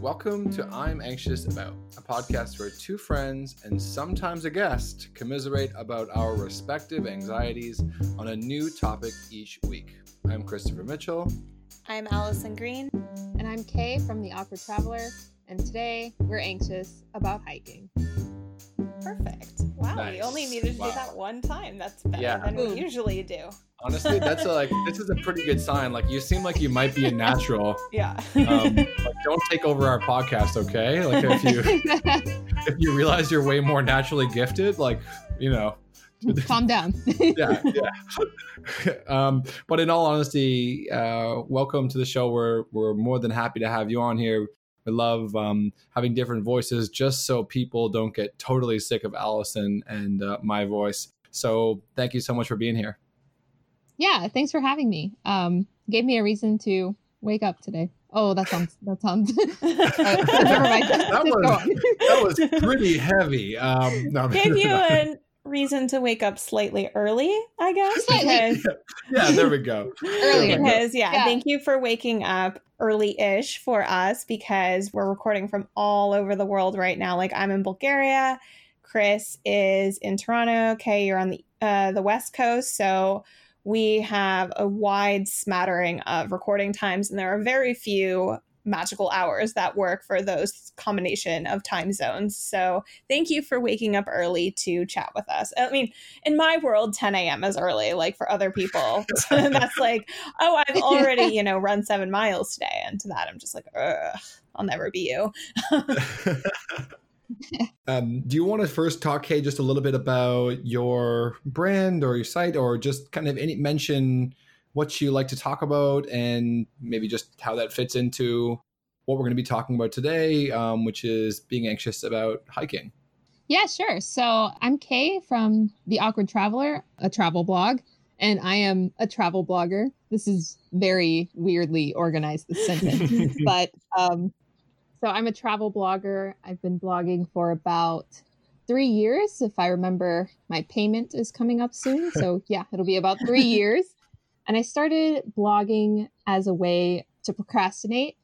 Welcome to I'm Anxious About, a podcast where two friends and sometimes a guest commiserate about our respective anxieties on a new topic each week. I'm Christopher Mitchell. I'm Allison Green. And I'm Kay from The Awkward Traveler. And today we're anxious about hiking. Perfect. Wow, Nice. we only needed to Wow. do that one time. That's better Yeah. than we usually do. Honestly, that's a, like this is a pretty good sign. Like you seem like you might be a natural. Yeah. Um, like, don't take over our podcast, okay? Like if you if you realize you're way more naturally gifted, like you know, Calm down. yeah, yeah. um, but in all honesty, uh, welcome to the show. We're we're more than happy to have you on here. We love um, having different voices, just so people don't get totally sick of Allison and uh, my voice. So thank you so much for being here. Yeah, thanks for having me. Um, gave me a reason to wake up today. Oh, that sounds that sounds. uh, never mind. That was- on. That was pretty heavy. Um, no, Gave you a reason to wake up slightly early, I guess. Because, yeah, there we go. Earlier. because yeah, Yeah. thank you for waking up early-ish for us because we're recording from all over the world right now. Like I'm in Bulgaria, Chris is in Toronto, Okay, you're on the uh, the West Coast, so we have a wide smattering of recording times, and there are very few magical hours that work for those combination of time zones. So thank you for waking up early to chat with us. I mean, in my world, 10 a.m. is early. Like for other people, that's like, oh, I've already, you know, run seven miles today. And to that, I'm just like, ugh, I'll never be you. um, do you want to first talk, Kay, just a little bit about your brand or your site, or just kind of any mention what you like to talk about, and maybe just how that fits into what we're going to be talking about today, um, which is being anxious about hiking. Yeah, sure. So I'm Kay from The Awkward Traveler, a travel blog, and I am a travel blogger. This is very weirdly organized, this sentence. but um, so I'm a travel blogger. I've been blogging for about three years. If I remember, my payment is coming up soon. So yeah, it'll be about three years. And I started blogging as a way to procrastinate.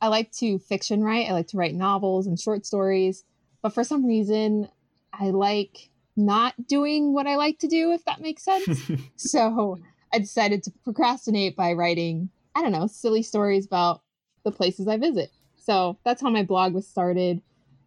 I like to fiction write. I like to write novels and short stories. But for some reason, I like not doing what I like to do, if that makes sense. so I decided to procrastinate by writing, I don't know, silly stories about the places I visit. So that's how my blog was started.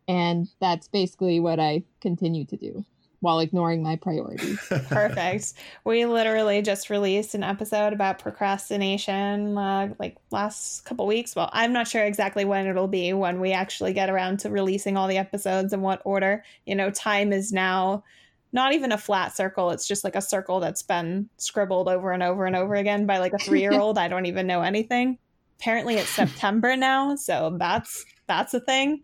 And that's basically what I continue to do while ignoring my priorities. Perfect. we literally just released an episode about procrastination uh, like last couple weeks. Well, I'm not sure exactly when it'll be when we actually get around to releasing all the episodes in what order. You know, time is now not even a flat circle. It's just like a circle that's been scribbled over and over and over again by like a three year old. I don't even know anything. Apparently it's September now, so that's that's a thing.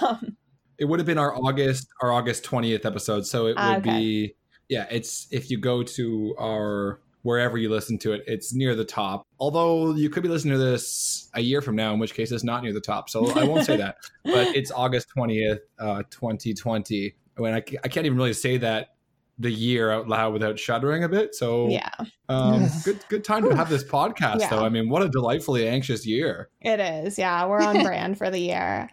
Um, it would have been our August our August twentieth episode, so it would okay. be yeah. It's if you go to our wherever you listen to it, it's near the top. Although you could be listening to this a year from now, in which case it's not near the top. So I won't say that. But it's August twentieth, uh, twenty twenty. When I, ca- I can't even really say that the year out loud without shuddering a bit. So yeah. um, good good time to have this podcast Yeah. though. I mean, what a delightfully anxious year. It is. Yeah, we're on brand for the year.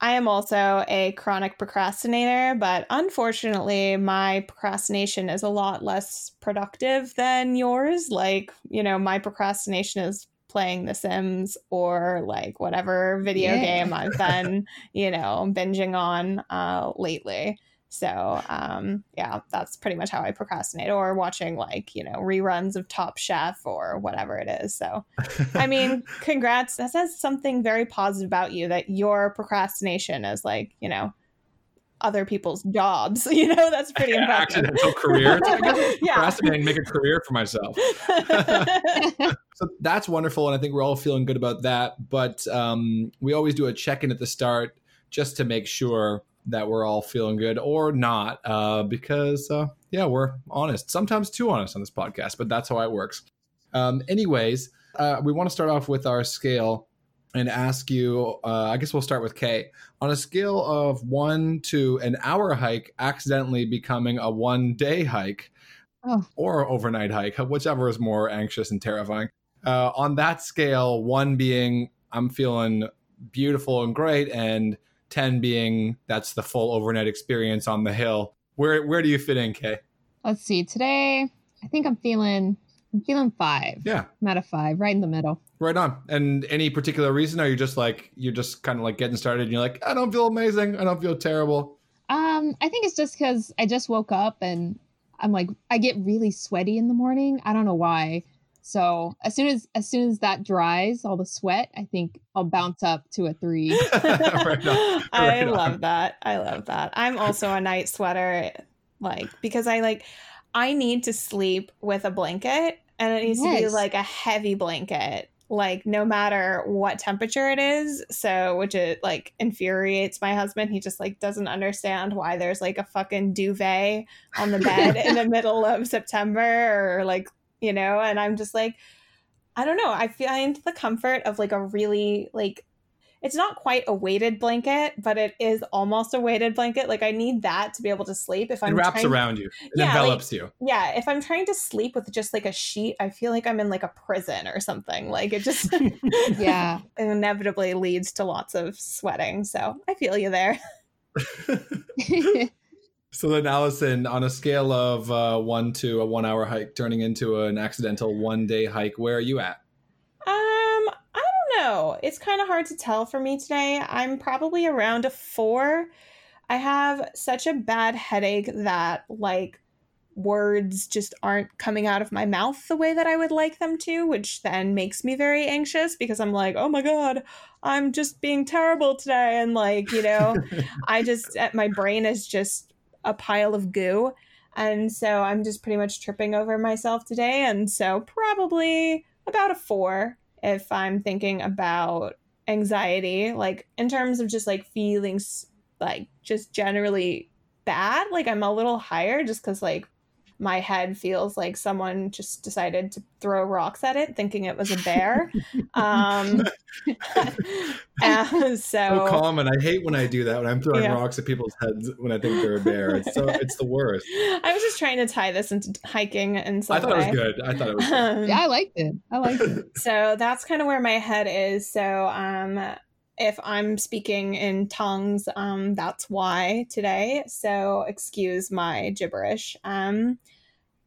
I am also a chronic procrastinator, but unfortunately, my procrastination is a lot less productive than yours. Like, you know, my procrastination is playing The Sims or like whatever video Yeah. game I've been, you know, binging on uh, lately. So, um, yeah, that's pretty much how I procrastinate, or watching like, you know, reruns of Top Chef or whatever it is. So, I mean, congrats. That says something very positive about you that your procrastination is like, you know, other people's jobs. You know, that's pretty impressive. accidental career. It's like, I guess Yeah. procrastinating, make a career for myself. so that's wonderful, and I think we're all feeling good about that. But um, we always do a check in at the start just to make sure that we're all feeling good or not, uh, because uh, yeah, we're honest. Sometimes too honest on this podcast, but that's how it works. Um, anyways, uh, we want to start off with our scale and ask you. Uh, I guess we'll start with Kay. On a scale of one to an hour hike accidentally becoming a one day hike, Oh. or overnight hike, whichever is more anxious and terrifying. Uh, on that scale, one being I'm feeling beautiful and great, and 10 being that's the full overnight experience on the hill. Where where do you fit in, Kay? Let's see. Today, I think I'm feeling I'm feeling five. Yeah. I'm at a five, right in the middle. Right on. And any particular reason? Are you just like you're just kind of like getting started and you're like, I don't feel amazing. I don't feel terrible. Um, I think it's just because I just woke up and I'm like I get really sweaty in the morning. I don't know why. So as soon as as soon as that dries, all the sweat, I think I'll bounce up to a three. Right on. I Right on. love that. I love that. I'm also a night sweater, like because I like I need to sleep with a blanket, and it needs to be like a heavy blanket, like no matter what temperature it is. So, which it like infuriates my husband. He just like doesn't understand why there's like a fucking duvet on the bed in the middle of September or like you know. And I'm just like, I don't know. I find the comfort of like a really like it's not quite a weighted blanket, but it is almost a weighted blanket. Like I need that to be able to sleep. If I'm wraps trying, around you. It Yeah, like- envelops you. yeah, if I'm trying to sleep with just like a sheet, I feel like I'm in like a prison or something. Like it just yeah. inevitably leads to lots of sweating. So I feel you there. So then, Allison, on a scale of uh, one to a one-hour hike turning into an accidental one-day hike, where are you at? Um, I don't know. It's kind of hard to tell for me today. I'm probably around a four. I have such a bad headache that like words just aren't coming out of my mouth the way that I would like them to, which then makes me very anxious because I'm like, oh my God, I'm just being terrible today. And like, you know, I just, uh, my brain is just a pile of goo. And so I'm just pretty much tripping over myself today. And so probably about a four if I'm thinking about anxiety, like in terms of just like feelings, like just generally bad. Like I'm a little higher just because like my head feels like someone just decided to throw rocks at it thinking it was a bear. um, and So so common. I hate when I do that when I'm throwing Yeah. rocks at people's heads when I think they're a bear. It's so it's the worst. I was just trying to tie this into hiking and some I thought way. it was good. I thought it was. Good. Um, yeah, I liked it. I liked it. so that's kind of where my head is so um if i'm speaking in tongues um that's why today. So excuse my gibberish. Um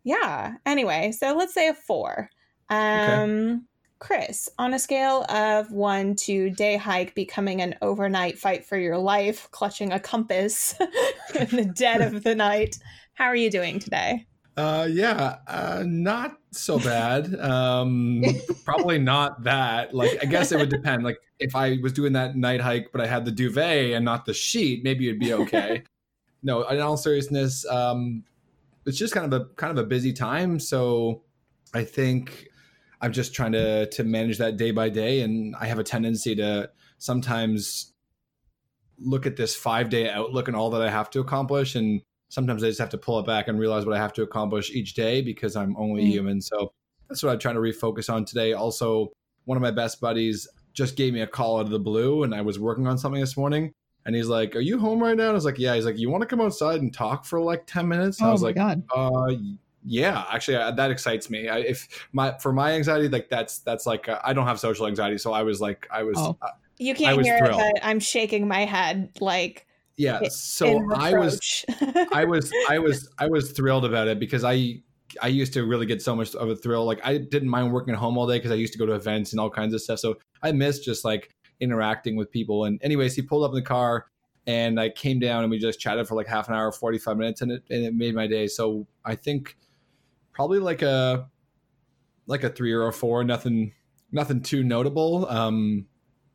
yeah anyway so let's say a four. Um chris on a scale of one to day hike becoming an overnight fight for your life clutching a compass in the dead of the night how are you doing today Uh, yeah, uh, not so bad. Um, probably not that. Like, I guess it would depend. Like, if I was doing that night hike, but I had the duvet and not the sheet, maybe it'd be okay. no, in all seriousness, um, it's just kind of a kind of a busy time. So, I think I'm just trying to to manage that day by day, and I have a tendency to sometimes look at this five day outlook and all that I have to accomplish and sometimes I just have to pull it back and realize what I have to accomplish each day because I'm only Mm. human. So that's what I'm trying to refocus on today. Also, one of my best buddies just gave me a call out of the blue and I was working on something this morning and he's like, Are you home right now? And I was like, Yeah. He's like, You want to come outside and talk for like 10 minutes? And I Oh was my like, god. uh, yeah, actually, uh, that excites me. I, if my for my anxiety, like that's that's like uh, I don't have social anxiety, so I was like I was Oh. uh, you can't was hear thrilled. it but i'm shaking my head like yeah. So I was. I was I was I was thrilled about it because I I used to really get so much of a thrill. Like I didn't mind working at home all day because I used to go to events and all kinds of stuff. So I missed just like interacting with people. And anyways, he pulled up in the car and I came down and we just chatted for like half an hour, forty five minutes, and it and it made my day. So I think probably like a like a three or a four. Nothing nothing too notable. Um,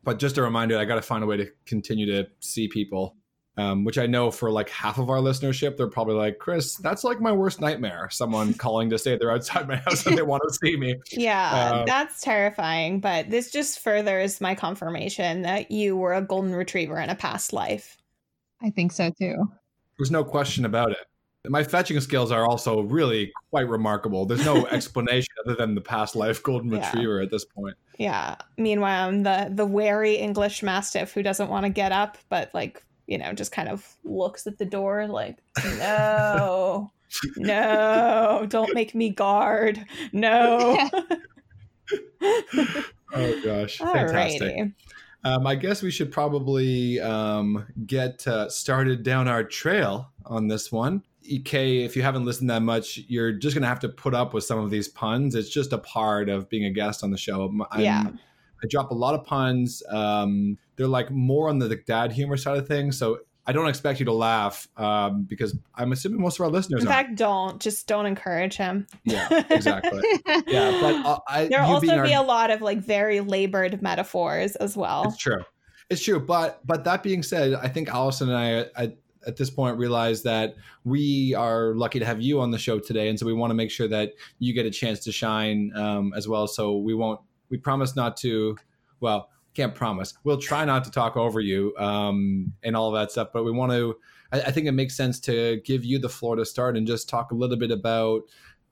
but just a reminder, I got to find a way to continue to see people um, which I know for like half of our listenership, they're probably like, Chris, that's like my worst nightmare. Someone calling to say they're outside my house and they want to see me. yeah Uh, that's terrifying but this just furthers my confirmation that you were a golden retriever in a past life I think so too. There's no question about it. My fetching skills are also really quite remarkable. There's no explanation other than the past life golden Yeah. retriever at this point. yeah meanwhile i'm the the wary english mastiff who doesn't want to get up but like you know just kind of looks at the door like no no don't make me guard no Oh gosh, fantastic. Alrighty. Um, I guess we should probably um, get uh, started down our trail on this one. EK, if you haven't listened that much, you're just going to have to put up with some of these puns. It's just a part of being a guest on the show. I'm, Yeah. I drop a lot of puns. Um, they're like more on the, the dad humor side of things. So I don't expect you to laugh um, because I'm assuming most of our listeners In fact, don't just don't encourage him. Yeah, exactly. yeah, but uh, I, There'll also being be our- a lot of like very labored metaphors as well. It's true. It's true. But but that being said, I think Allison and I at, at this point realize that we are lucky to have you on the show today, and so we want to make sure that you get a chance to shine um, as well. So we won't. We promise not to. Well, can't promise. We'll try not to talk over you um, and all that stuff. But we want to. I, I think it makes sense to give you the floor to start and just talk a little bit about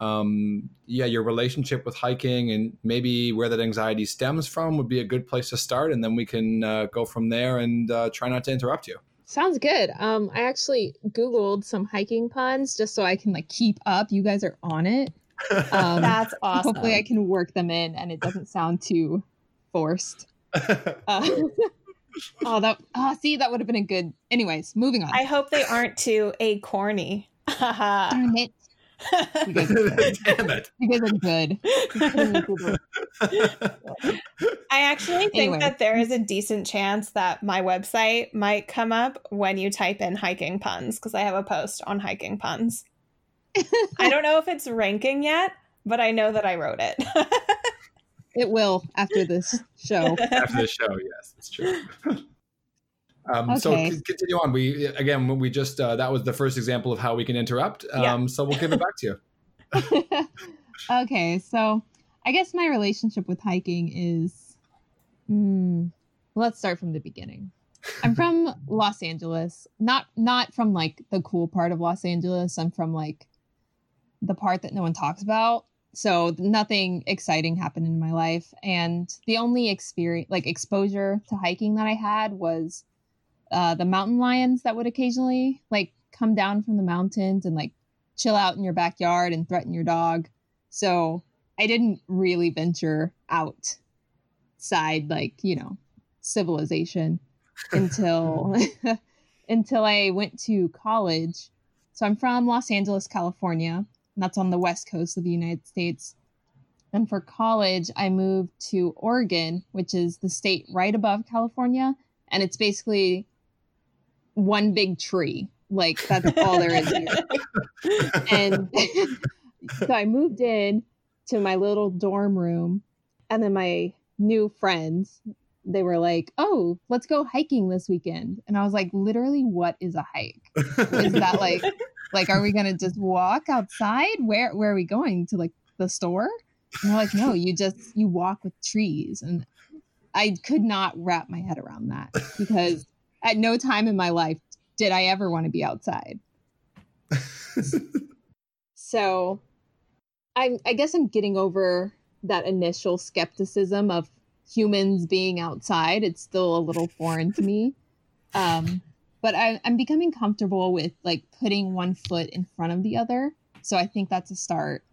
um yeah your relationship with hiking and maybe where that anxiety stems from would be a good place to start and then we can uh, go from there and uh, try not to interrupt you Sounds good. Um, I actually Googled some hiking puns just so I can like keep up. You guys are on it. Um, That's awesome. Hopefully, I can work them in and it doesn't sound too forced. Uh, oh, that oh, see, that would have been a good. Anyways, moving on. I hope they aren't too a corny. I Darn it, you guys, damn it You guys are good. You're putting me through the- actually think Anyway. that there is a decent chance that my website might come up when you type in hiking puns because I have a post on hiking puns. I don't know if it's ranking yet, but I know that I wrote it. It will after this show. after the show yes it's true um, so Okay. c- continue on we again we just uh, that was the first example of how we can interrupt um, Yeah. so we'll give it back to you okay, so I guess my relationship with hiking is. Hmm, let's start from the beginning. I'm from Los Angeles, not not from like the cool part of Los Angeles. I'm from like the part that no one talks about. So nothing exciting happened in my life, and the only experience, like exposure to hiking that I had was uh, the mountain lions that would occasionally like come down from the mountains and like chill out in your backyard and threaten your dog. So I didn't really venture outside, like you know, civilization until until I went to college. So I'm from Los Angeles, California, and that's on the west coast of the United States. And for college, I moved to Oregon, which is the state right above California, and it's basically one big tree. Like that's all there is here and so I moved in to my little dorm room, and then my new friends they were like, "Oh, let's go hiking this weekend," and I was like, "Literally, what is a hike? Is that like, like, are we gonna just walk outside? Where where are we going to like the store?" And they're like, "No, you just you walk with trees," and I could not wrap my head around that because at no time in my life did I ever want to be outside. So I I guess I'm getting over that initial skepticism of humans being outside. It's still a little foreign to me. Um but I, I'm becoming comfortable with like putting one foot in front of the other. So I think that's a start.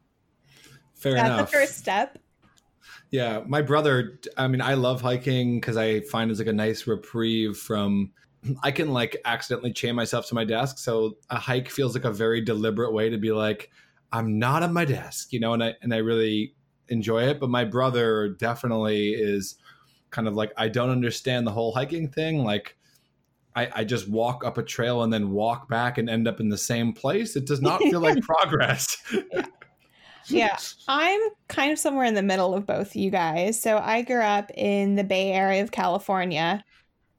fair enough. That's enough the first step. Yeah, my brother. I mean, I love hiking because I find it's like a nice reprieve from. I can like accidentally chain myself to my desk, so a hike feels like a very deliberate way to be like, I'm not at my desk, you know, and I and I really enjoy it. But my brother definitely is kind of like I don't understand the whole hiking thing. Like, I, I just walk up a trail and then walk back and end up in the same place. It does not feel like progress. Yeah. I'm kind of somewhere in the middle of both you guys. So I grew up in the Bay Area of California,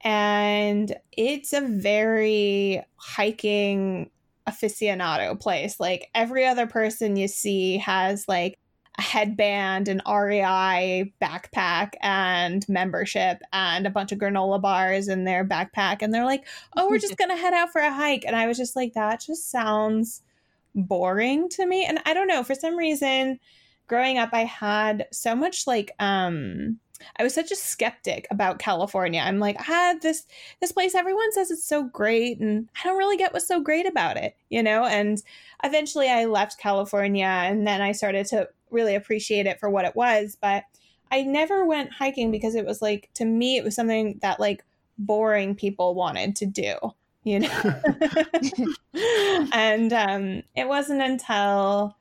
and it's a very hiking aficionado place. Like every other person you see has like a headband, an REI backpack, and membership, and a bunch of granola bars in their backpack. And they're like, oh, we're just going to head out for a hike. And I was just like, that just sounds boring to me. And I don't know, for some reason, growing up, I had so much like, um, I was such a skeptic about California. I'm like, ah, this this place, everyone says it's so great, and I don't really get what's so great about it, you know. And eventually, I left California, and then I started to really appreciate it for what it was. But I never went hiking because it was like to me it was something that like boring people wanted to do, you know. and um it wasn't until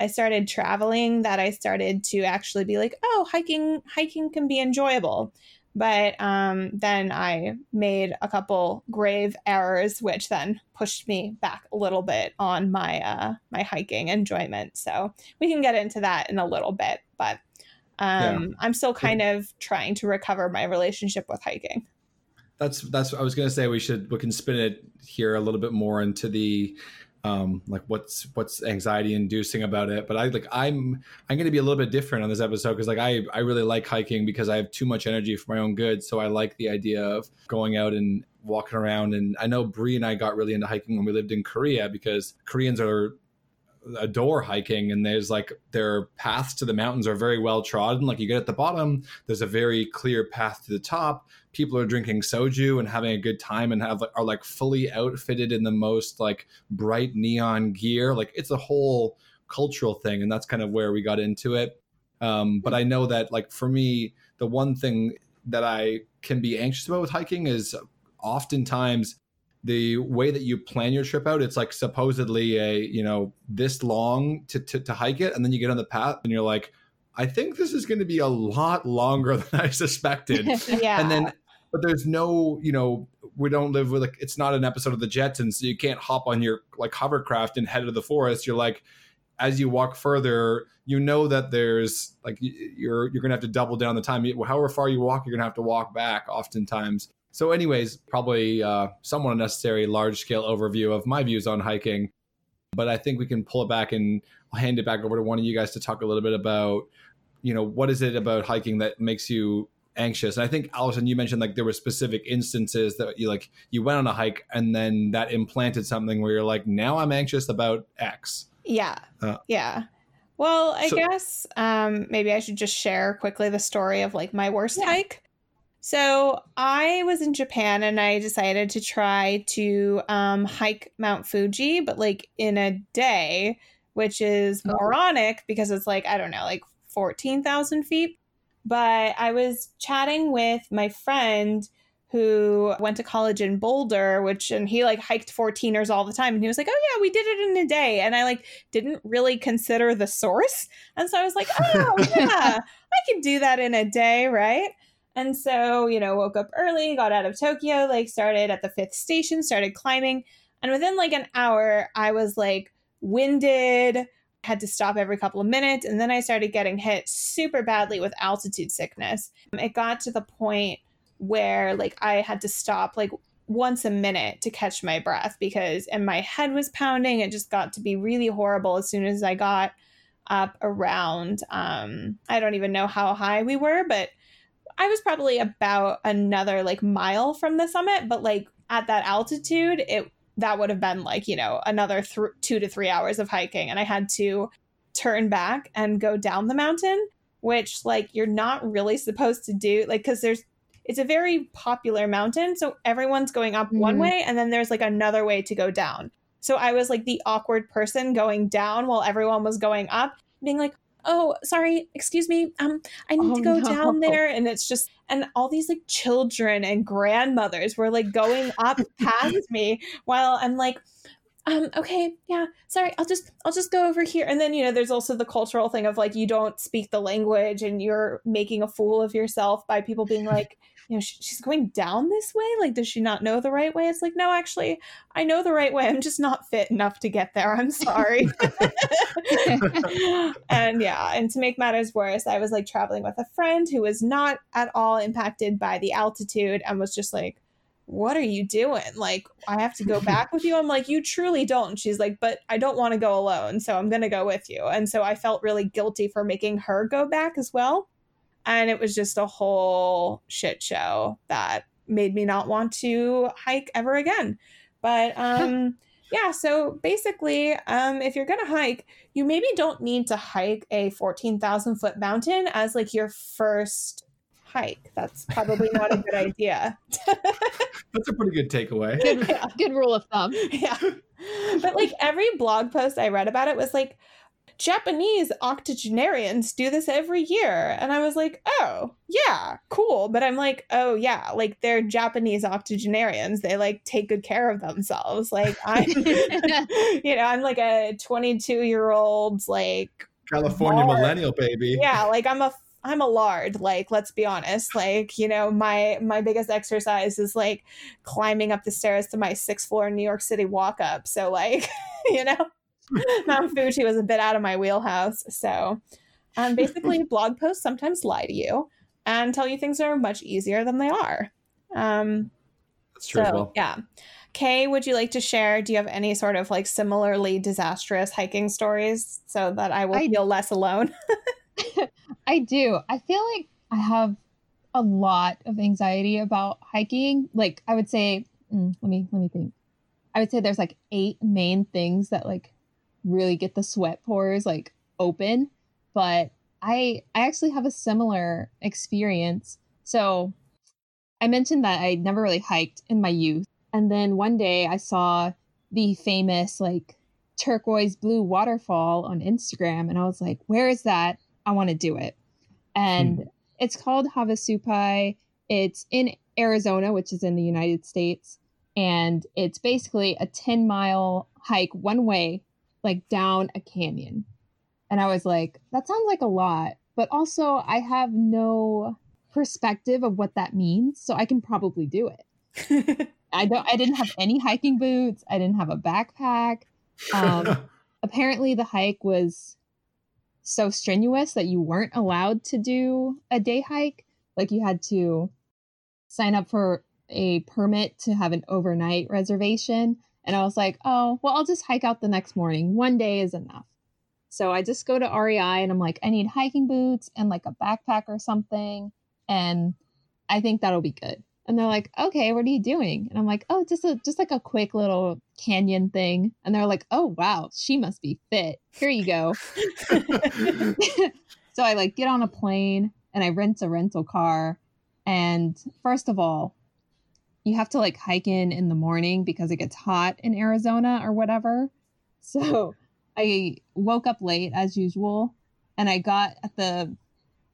I started traveling that I started to actually be like, oh, hiking hiking can be enjoyable. But um, then I made a couple grave errors, which then pushed me back a little bit on my uh, my hiking enjoyment. So we can get into that in a little bit, but um, yeah. I'm still kind of trying to recover my relationship with hiking. That's that's I was gonna say we should we can spin it here a little bit more into the um like what's what's anxiety inducing about it? But i like i'm i'm going to be a little bit different on this episode because like i i really like hiking because i have too much energy for my own good. So i like the idea of going out and walking around. And i know brie and i got really into hiking when we lived in korea because koreans are adore hiking and there's like their paths to the mountains are very well trodden. Like you get at the bottom there's a very clear path to the top. People are drinking soju and having a good time and have are like fully outfitted in the most like bright neon gear. Like it's a whole cultural thing and that's kind of where we got into it. Um, but i know that like for me the one thing that i can be anxious about with hiking is oftentimes the way that you plan your trip out, it's like supposedly a, you know, this long to, to, to hike it. And then you get on the path and you're like, I think this is going to be a lot longer than I suspected. yeah. And then, but there's no, you know, we don't live with like, it's not an episode of the Jetsons. So you can't hop on your like hovercraft and head to the forest. You're like, as you walk further, you know that there's like you're you're gonna have to double down the time. However far you walk, you're gonna have to walk back oftentimes. So, anyways, probably uh, somewhat unnecessary large scale overview of my views on hiking. But I think we can pull it back and I'll hand it back over to one of you guys to talk a little bit about, you know, what is it about hiking that makes you anxious? And I think Allison, you mentioned like there were specific instances that you like you went on a hike and then that implanted something where you're like, now I'm anxious about X. Yeah. Uh, yeah. Well, I so, guess um, maybe I should just share quickly the story of like my worst yeah. hike. So I was in Japan and I decided to try to um, hike Mount Fuji, but like in a day, which is oh. moronic because it's like, I don't know, like 14,000 feet. But I was chatting with my friend who went to college in Boulder, which and he like hiked 14ers all the time. And he was like, Oh yeah, we did it in a day. And I like didn't really consider the source. And so I was like, Oh yeah, I can do that in a day, right? And so, you know, woke up early, got out of Tokyo, like started at the fifth station, started climbing. And within like an hour, I was like winded, had to stop every couple of minutes. And then I started getting hit super badly with altitude sickness. It got to the point where like I had to stop like once a minute to catch my breath because and my head was pounding. It just got to be really horrible as soon as I got up around um I don't even know how high we were, but I was probably about another like mile from the summit, but like at that altitude, it that would have been like, you know, another th- 2 to 3 hours of hiking and I had to turn back and go down the mountain, which like you're not really supposed to do like cuz there's it's a very popular mountain, so everyone's going up mm-hmm. one way and then there's like another way to go down. So I was like the awkward person going down while everyone was going up, being like, oh sorry excuse me um i need oh, to go no. down there and it's just and all these like children and grandmothers were like going up past me while i'm like um okay yeah sorry i'll just i'll just go over here and then you know there's also the cultural thing of like you don't speak the language and you're making a fool of yourself by people being like you know, she, she's going down this way. Like, does she not know the right way? It's like, no, actually, I know the right way. I'm just not fit enough to get there. I'm sorry. and yeah, and to make matters worse, I was like traveling with a friend who was not at all impacted by the altitude and was just like, what are you doing? Like, I have to go back with you. I'm like, you truly don't. And she's like, but I don't want to go alone. So I'm going to go with you. And so I felt really guilty for making her go back as well and it was just a whole shit show that made me not want to hike ever again. But um yeah, so basically, um, if you're gonna hike, you maybe don't need to hike a 14,000 foot mountain as like your first hike. That's probably not a good idea. That's a pretty good takeaway. Good, yeah. good rule of thumb. Yeah. But like every blog post I read about it was like, Japanese octogenarians do this every year. And I was like, oh, yeah, cool. But I'm like, oh, yeah, like they're Japanese octogenarians. They like take good care of themselves. Like, I'm, you know, I'm like a 22 year old, like, California lard. millennial baby. Yeah, like I'm a I'm a lard like let's be honest like you know my my biggest exercise is like climbing up the stairs to my sixth floor New York City walk up so like you know Mount Fuji was a bit out of my wheelhouse. So, um, basically, blog posts sometimes lie to you and tell you things are much easier than they are. Um, That's true. So, well. yeah. Kay, would you like to share? Do you have any sort of like similarly disastrous hiking stories so that I will I, feel less alone? I do. I feel like I have a lot of anxiety about hiking. Like I would say, mm, let me let me think. I would say there's like eight main things that like really get the sweat pores like open. But I I actually have a similar experience. So I mentioned that I never really hiked in my youth. And then one day I saw the famous like turquoise blue waterfall on Instagram and I was like, where is that? I want to do it. And hmm. it's called Havasupai. It's in Arizona, which is in the United States. And it's basically a 10 mile hike one way like down a canyon. And I was like, that sounds like a lot, but also I have no perspective of what that means, so I can probably do it. I don't I didn't have any hiking boots, I didn't have a backpack. Um, apparently the hike was so strenuous that you weren't allowed to do a day hike. Like you had to sign up for a permit to have an overnight reservation and I was like, oh, well, I'll just hike out the next morning. One day is enough. So I just go to REI and I'm like, I need hiking boots and like a backpack or something. And I think that'll be good. And they're like, okay, what are you doing? And I'm like, oh, just a just like a quick little canyon thing. And they're like, oh wow, she must be fit. Here you go. so I like get on a plane and I rent a rental car. And first of all, you have to like hike in in the morning because it gets hot in Arizona or whatever. So I woke up late as usual and I got at the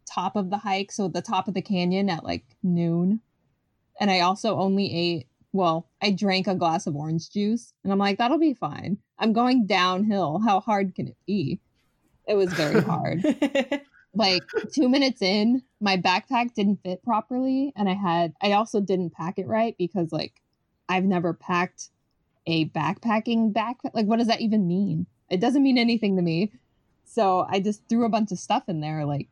top of the hike, so the top of the canyon at like noon. And I also only ate, well, I drank a glass of orange juice and I'm like, that'll be fine. I'm going downhill. How hard can it be? It was very hard. like two minutes in, my backpack didn't fit properly. And I had, I also didn't pack it right because, like, I've never packed a backpacking backpack. Like, what does that even mean? It doesn't mean anything to me. So I just threw a bunch of stuff in there, like,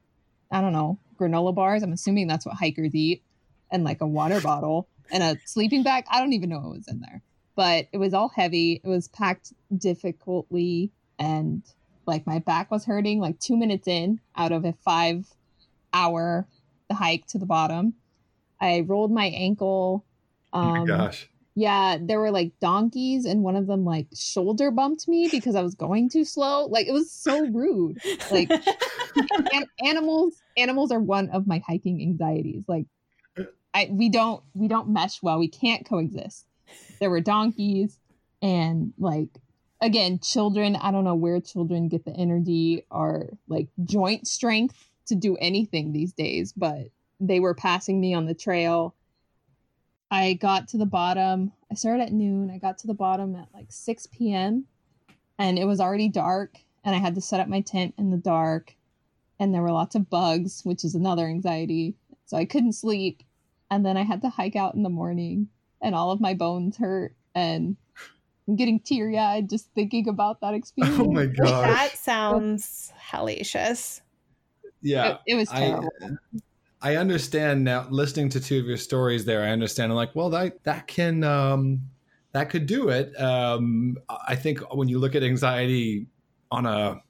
I don't know, granola bars. I'm assuming that's what hikers eat, and like a water bottle and a sleeping bag. I don't even know what was in there, but it was all heavy. It was packed difficultly and like my back was hurting like two minutes in out of a five hour hike to the bottom. I rolled my ankle. Um, oh my um, gosh. Yeah, there were like donkeys, and one of them like shoulder bumped me because I was going too slow. Like it was so rude. Like an- animals, animals are one of my hiking anxieties. Like I, we don't, we don't mesh well. We can't coexist. There were donkeys, and like again, children, I don't know where children get the energy or like joint strength to do anything these days, but they were passing me on the trail. I got to the bottom. I started at noon. I got to the bottom at like 6 p.m. and it was already dark and I had to set up my tent in the dark and there were lots of bugs, which is another anxiety. So I couldn't sleep. And then I had to hike out in the morning and all of my bones hurt and I'm getting teary eyed just thinking about that experience. Oh my god, that sounds hellacious. Yeah, it, it was terrible. I, I, understand now. Listening to two of your stories, there, I understand. I'm like, well, that that can um, that could do it. Um, I think when you look at anxiety on a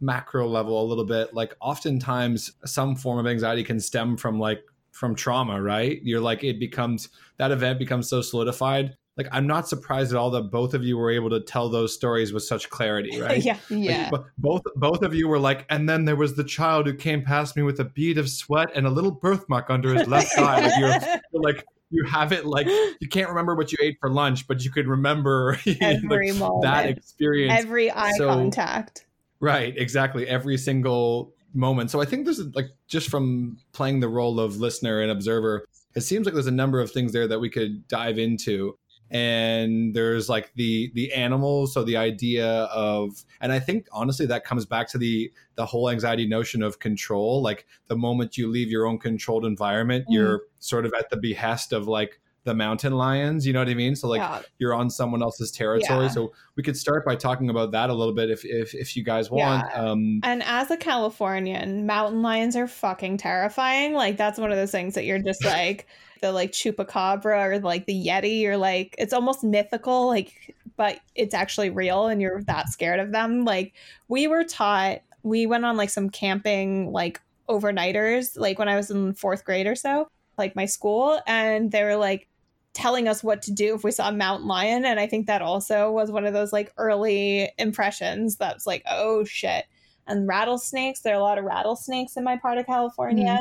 macro level a little bit, like oftentimes some form of anxiety can stem from like from trauma, right? You're like it becomes that event becomes so solidified like I'm not surprised at all that both of you were able to tell those stories with such clarity, right? yeah, yeah. Like, both both of you were like, and then there was the child who came past me with a bead of sweat and a little birthmark under his left eye. Like you're, like you have it like you can't remember what you ate for lunch, but you could remember every like, moment, that experience, every eye so, contact. Right, exactly. Every single moment. So I think there's like just from playing the role of listener and observer, it seems like there's a number of things there that we could dive into. And there's like the the animals, so the idea of and I think honestly that comes back to the the whole anxiety notion of control. Like the moment you leave your own controlled environment, mm. you're sort of at the behest of like the mountain lions you know what i mean so like yeah. you're on someone else's territory yeah. so we could start by talking about that a little bit if if, if you guys want yeah. um and as a californian mountain lions are fucking terrifying like that's one of those things that you're just like the like chupacabra or like the yeti or like it's almost mythical like but it's actually real and you're that scared of them like we were taught we went on like some camping like overnighters like when i was in fourth grade or so like my school and they were like telling us what to do if we saw a mountain lion. And I think that also was one of those like early impressions that's like, oh shit. And rattlesnakes, there are a lot of rattlesnakes in my part of California.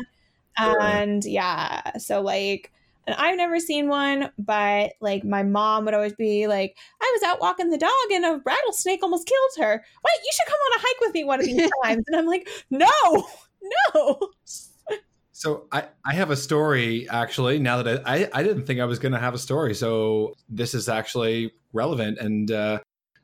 Mm-hmm. And yeah, so like, and I've never seen one, but like my mom would always be like, I was out walking the dog and a rattlesnake almost killed her. Wait, you should come on a hike with me one of these times. And I'm like, no, no. So I, I have a story actually. Now that I, I, I didn't think I was going to have a story, so this is actually relevant, and uh,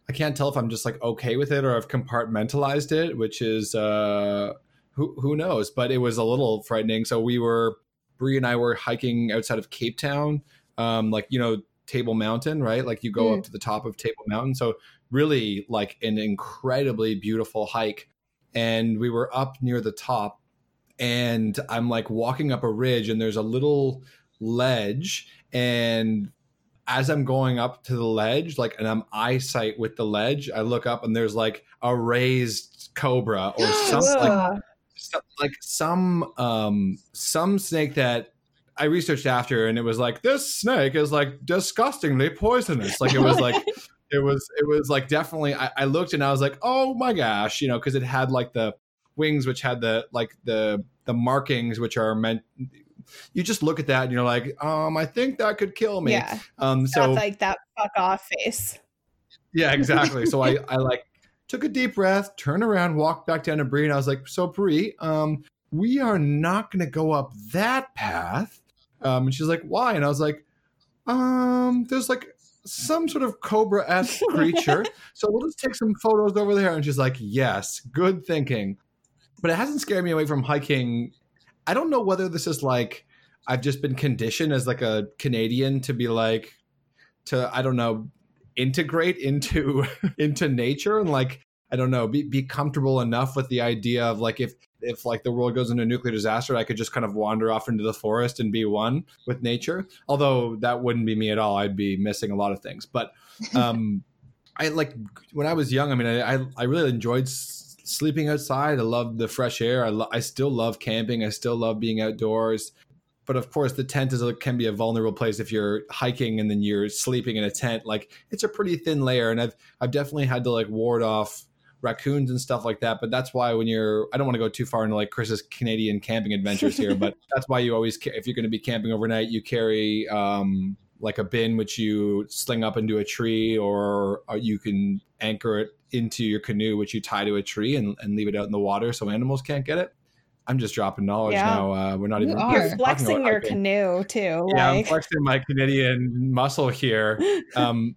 I can't tell if I'm just like okay with it or I've compartmentalized it, which is uh, who who knows. But it was a little frightening. So we were Brie and I were hiking outside of Cape Town, um, like you know Table Mountain, right? Like you go mm. up to the top of Table Mountain. So really like an incredibly beautiful hike, and we were up near the top and I'm like walking up a ridge and there's a little ledge and as I'm going up to the ledge, like, and I'm eyesight with the ledge, I look up and there's like a raised cobra or something like, like some um some snake that I researched after, and it was like this snake is like disgustingly poisonous. Like it was like it was it was like definitely. I, I looked and I was like, oh my gosh, you know, because it had like the wings which had the like the the markings which are meant you just look at that and you're like um i think that could kill me. Yeah. Um so That's like that fuck off face. Yeah exactly. So i i like took a deep breath turned around walked back down to brie and i was like so brie um we are not going to go up that path. Um and she's like why? And i was like um there's like some sort of cobra-esque creature. So we'll just take some photos over there. And she's like yes good thinking but it hasn't scared me away from hiking. I don't know whether this is like I've just been conditioned as like a Canadian to be like to I don't know integrate into into nature and like I don't know be be comfortable enough with the idea of like if if like the world goes into a nuclear disaster I could just kind of wander off into the forest and be one with nature. Although that wouldn't be me at all. I'd be missing a lot of things. But um I like when I was young I mean I I, I really enjoyed sleeping outside. I love the fresh air. I, lo- I still love camping. I still love being outdoors. But of course, the tent is a, can be a vulnerable place if you're hiking and then you're sleeping in a tent. Like it's a pretty thin layer, and I've I've definitely had to like ward off raccoons and stuff like that. But that's why when you're, I don't want to go too far into like Chris's Canadian camping adventures here, but that's why you always, if you're going to be camping overnight, you carry um, like a bin which you sling up into a tree, or, or you can anchor it into your canoe, which you tie to a tree and, and leave it out in the water so animals can't get it. I'm just dropping knowledge yeah. now. Uh, we're not you even. You're flexing your canoe too. Yeah, like. I'm flexing my Canadian muscle here. Um,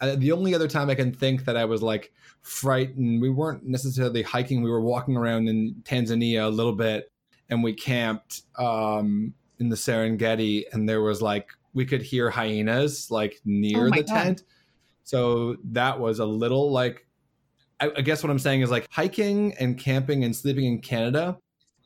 the only other time I can think that I was like frightened, we weren't necessarily hiking. We were walking around in Tanzania a little bit, and we camped um, in the Serengeti, and there was like we could hear hyenas like near oh the God. tent. So that was a little like I, I guess what I'm saying is like hiking and camping and sleeping in Canada.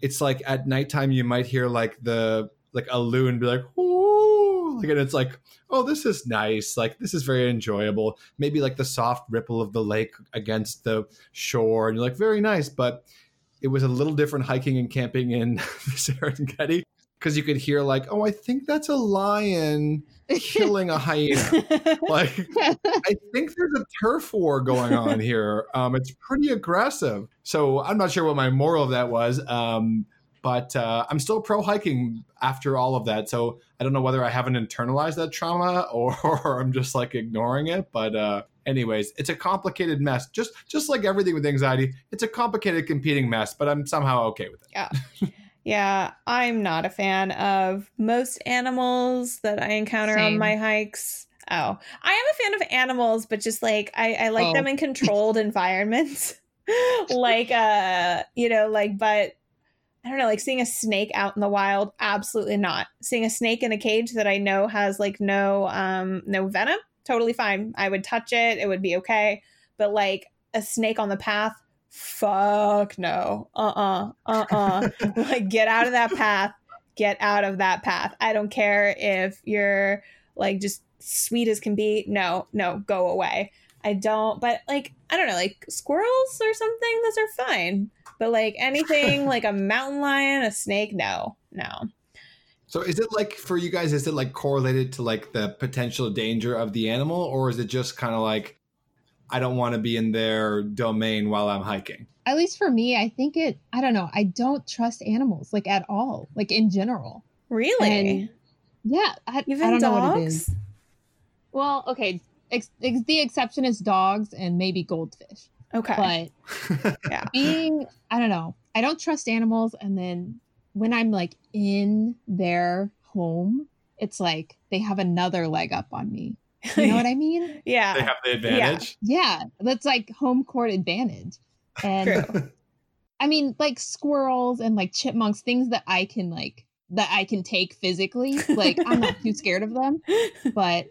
It's like at nighttime you might hear like the like a loon be like, Ooh, like and it's like, oh, this is nice. Like this is very enjoyable. Maybe like the soft ripple of the lake against the shore, and you're like, very nice. But it was a little different hiking and camping in the Serengeti because you could hear like, oh, I think that's a lion killing a hyena. like, I think there's a turf war going on here. Um, it's pretty aggressive. So I'm not sure what my moral of that was. Um, but uh, I'm still pro hiking after all of that. So I don't know whether I haven't internalized that trauma or, or I'm just like ignoring it. But uh, anyways, it's a complicated mess. Just just like everything with anxiety, it's a complicated competing mess. But I'm somehow okay with it. Yeah. Yeah, I'm not a fan of most animals that I encounter on my hikes. Oh, I am a fan of animals, but just like I, I like Oh. them in controlled environments. like uh, you know, like but I don't know, like seeing a snake out in the wild, absolutely not. Seeing a snake in a cage that I know has like no um no venom, totally fine. I would touch it, it would be okay. But like a snake on the path, fuck no. Uh-uh. Uh-uh. like get out of that path. Get out of that path. I don't care if you're like just sweet as can be. No, no, go away. I don't, but like, I don't know, like squirrels or something, those are fine. But like anything like a mountain lion, a snake, no, no. So is it like for you guys? Is it like correlated to like the potential danger of the animal, or is it just kind of like I don't want to be in their domain while I'm hiking? At least for me, I think it. I don't know. I don't trust animals like at all, like in general. Really? And yeah, I, Even I don't know dogs? what it is. Well, okay. Ex- ex- the exception is dogs and maybe goldfish. Okay. But yeah. being, I don't know. I don't trust animals, and then when I'm like in their home, it's like they have another leg up on me. You know what I mean? yeah. they have the advantage. Yeah, yeah. that's like home court advantage. And True. I mean, like squirrels and like chipmunks, things that I can like that I can take physically. Like I'm not too scared of them, but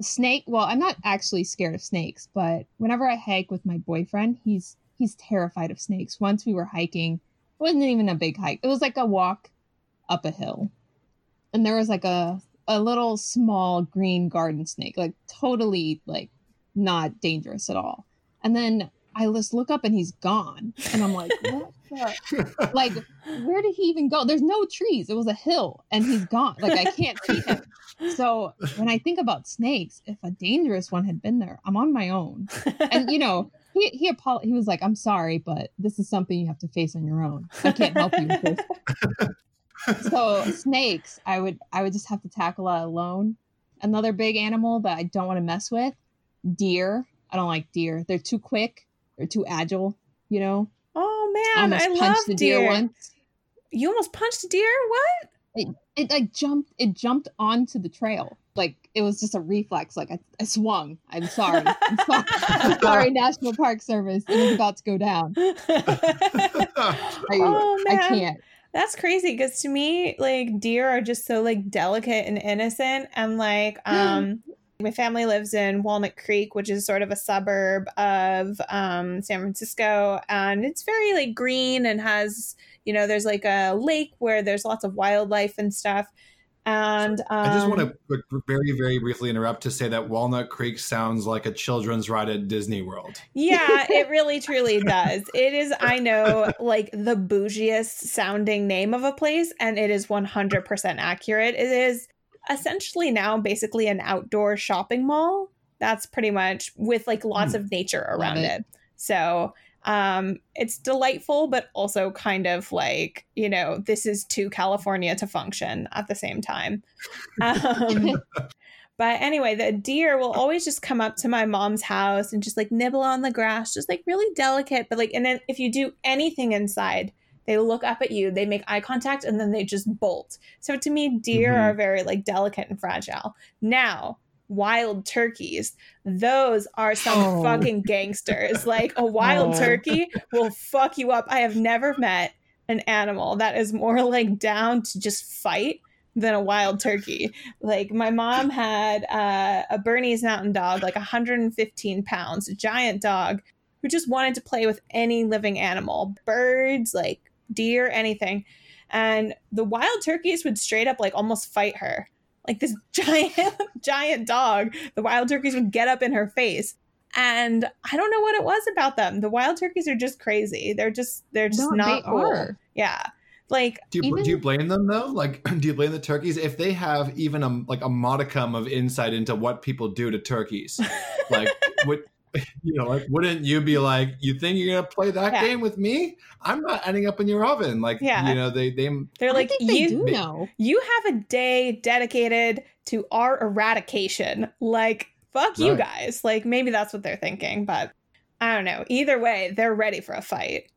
snake. Well, I'm not actually scared of snakes, but whenever I hike with my boyfriend, he's he's terrified of snakes. Once we were hiking, it wasn't even a big hike. It was like a walk up a hill, and there was like a a little small green garden snake, like totally like not dangerous at all. And then I just look up and he's gone, and I'm like, what? The? Like, where did he even go? There's no trees. It was a hill, and he's gone. Like I can't see him. So when I think about snakes, if a dangerous one had been there, I'm on my own. And you know, he he apol- he was like, "I'm sorry, but this is something you have to face on your own. I can't help you with this." so snakes, I would I would just have to tackle that alone. Another big animal that I don't want to mess with, deer. I don't like deer. They're too quick. They're too agile. You know, oh I man, almost I love punched the deer, deer. once. You almost punched a deer? What? It like jumped. It jumped onto the trail. Like it was just a reflex. Like I, I swung. I'm sorry. I'm sorry. I'm sorry, National Park Service. It was about to go down. I, oh I man. can't. That's crazy because to me, like deer are just so like delicate and innocent. And like, um, my family lives in Walnut Creek, which is sort of a suburb of um, San Francisco, and it's very like green and has, you know, there's like a lake where there's lots of wildlife and stuff. And um, I just want to very, very briefly interrupt to say that Walnut Creek sounds like a children's ride at Disney World. Yeah, it really truly does. It is, I know, like the bougiest sounding name of a place, and it is 100% accurate. It is essentially now basically an outdoor shopping mall. That's pretty much with like lots of nature around it. it. So, um, it's delightful, but also kind of like, you know, this is to California to function at the same time. Um, but anyway, the deer will always just come up to my mom's house and just like nibble on the grass, just like really delicate. But like, and then if you do anything inside, they look up at you, they make eye contact, and then they just bolt. So to me, deer Mhm. are very like delicate and fragile. Now, wild turkeys, those are some Oh. fucking gangsters. Like a wild Oh. turkey will fuck you up. I have never met an animal that is more like down to just fight than a wild turkey. Like my mom had uh, a Bernese Mountain Dog, like 115 pounds, a giant dog who just wanted to play with any living animal, birds, like deer, anything. And the wild turkeys would straight up like almost fight her. Like this giant, giant dog, the wild turkeys would get up in her face. And I don't know what it was about them. The wild turkeys are just crazy. They're just they're just No, not they cool. are. Yeah. Like Do you, Even- do you blame them though? Like, do you blame the turkeys if they have even a like a modicum of insight into what people do to turkeys? Like, would you know, like, wouldn't you be like, you think you're gonna play that Yeah. game with me? I'm not ending up in your oven. Like, Yeah. you know, they they They're I like, think they you do know. you have a day dedicated to our eradication. Like, fuck you guys. Like, maybe that's what they're thinking, but I don't know. Either way, they're ready for a fight.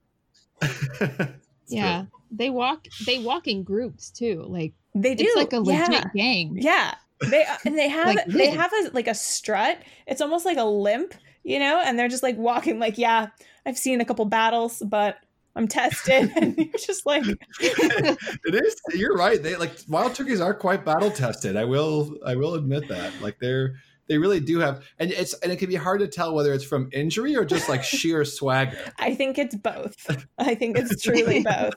It's Yeah, they walk. They walk in groups too. Like They do. it's like a legit yeah. gang. Yeah. They uh, and they have Like, they have a like a strut. It's almost like a limp, you know, and they're just like walking like, yeah, I've seen a couple battles, but I'm tested. and you're just like, it is. You're right. They like wild turkeys are quite battle tested. I will. I will admit that. Like they're. They really do have, and it's and it can be hard to tell whether it's from injury or just like sheer swagger. I think it's both. I think it's truly both.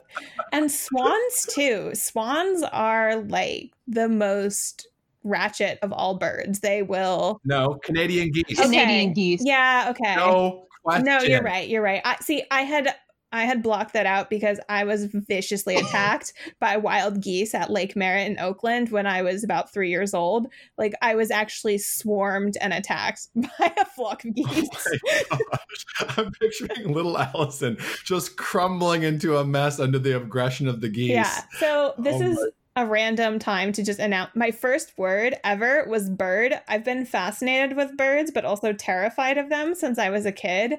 And swans too. Swans are like the most ratchet of all birds. They will No, Canadian geese. Okay. Canadian geese. Yeah, okay. No question. No, you're right. You're right. I see. I had I had blocked that out because I was viciously attacked by wild geese at Lake Merritt in Oakland when I was about three years old. Like I was actually swarmed and attacked by a flock of oh geese. Oh my gosh. I'm picturing little Allison just crumbling into a mess under the aggression of the geese. Yeah. So this Oh is my- a random time to just announce my first word ever was bird. I've been fascinated with birds, but also terrified of them since I was a kid.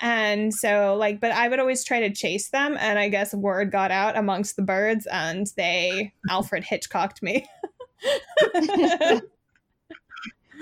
And so, like, but I would always try to chase them. And I guess word got out amongst the birds and they Alfred Hitchcocked me.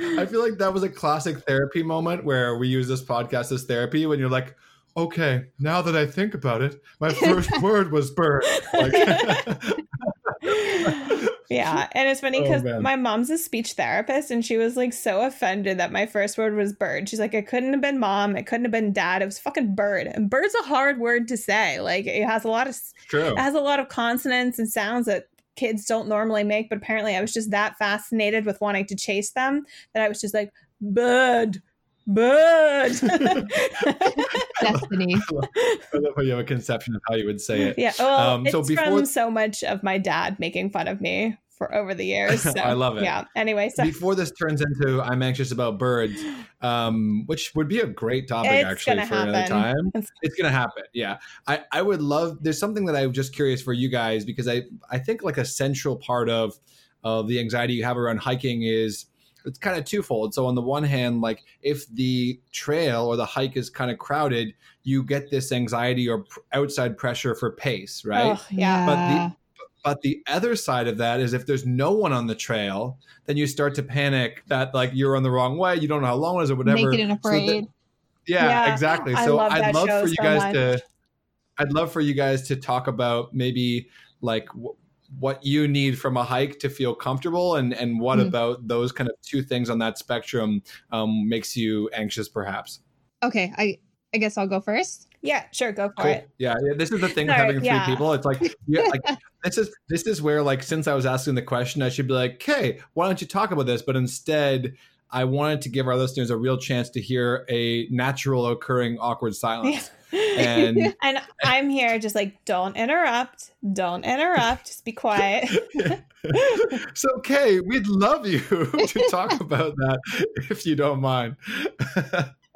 I feel like that was a classic therapy moment where we use this podcast as therapy when you're like, okay, now that I think about it, my first word was bird. Like, yeah. And it's funny Oh, because man. my mom's a speech therapist and she was like so offended that my first word was bird. She's like, it couldn't have been mom. It couldn't have been dad. It was fucking bird. And bird's a hard word to say. Like it has a lot of true. it has a lot of consonants and sounds that kids don't normally make. But apparently I was just that fascinated with wanting to chase them that I was just like, bird, bird. Destiny. I love how you have a conception of how you would say it. yeah. Well, Um, so it's before- from so much of my dad making fun of me for over the years. So, I love it. Yeah. Anyway, so Before this turns into I'm anxious about birds, um, which would be a great topic It's actually gonna for another time. It's- It's gonna happen. Yeah. I, I would love there's something that I'm just curious for you guys because I, I think like a central part of of the anxiety you have around hiking is it's kind of twofold. So on the one hand, like if the trail or the hike is kind of crowded, you get this anxiety or pr- outside pressure for pace, right? oh, yeah. But the- But the other side of that is if there's no one on the trail, then you start to panic that like you're on the wrong way, you don't know how long it is or whatever. Naked and So that- afraid. yeah, Yeah, exactly. I So love I'd love for you so guys much. to I'd love for you guys to talk about maybe like w- what you need from a hike to feel comfortable and and what Mhm. about those kind of two things on that spectrum um, makes you anxious perhaps. okay, I I guess I'll go first. yeah, sure, go for Cool. it. Yeah, yeah, this is the thing with having three yeah. people. It's like, yeah, like this is this is where like since I was asking the question, I should be like, okay, why don't you talk about this? But instead, I wanted to give our listeners a real chance to hear a natural occurring awkward silence. And and I'm here just like, don't interrupt, don't interrupt, just be quiet. so, Kay, we'd love you to talk about that if you don't mind.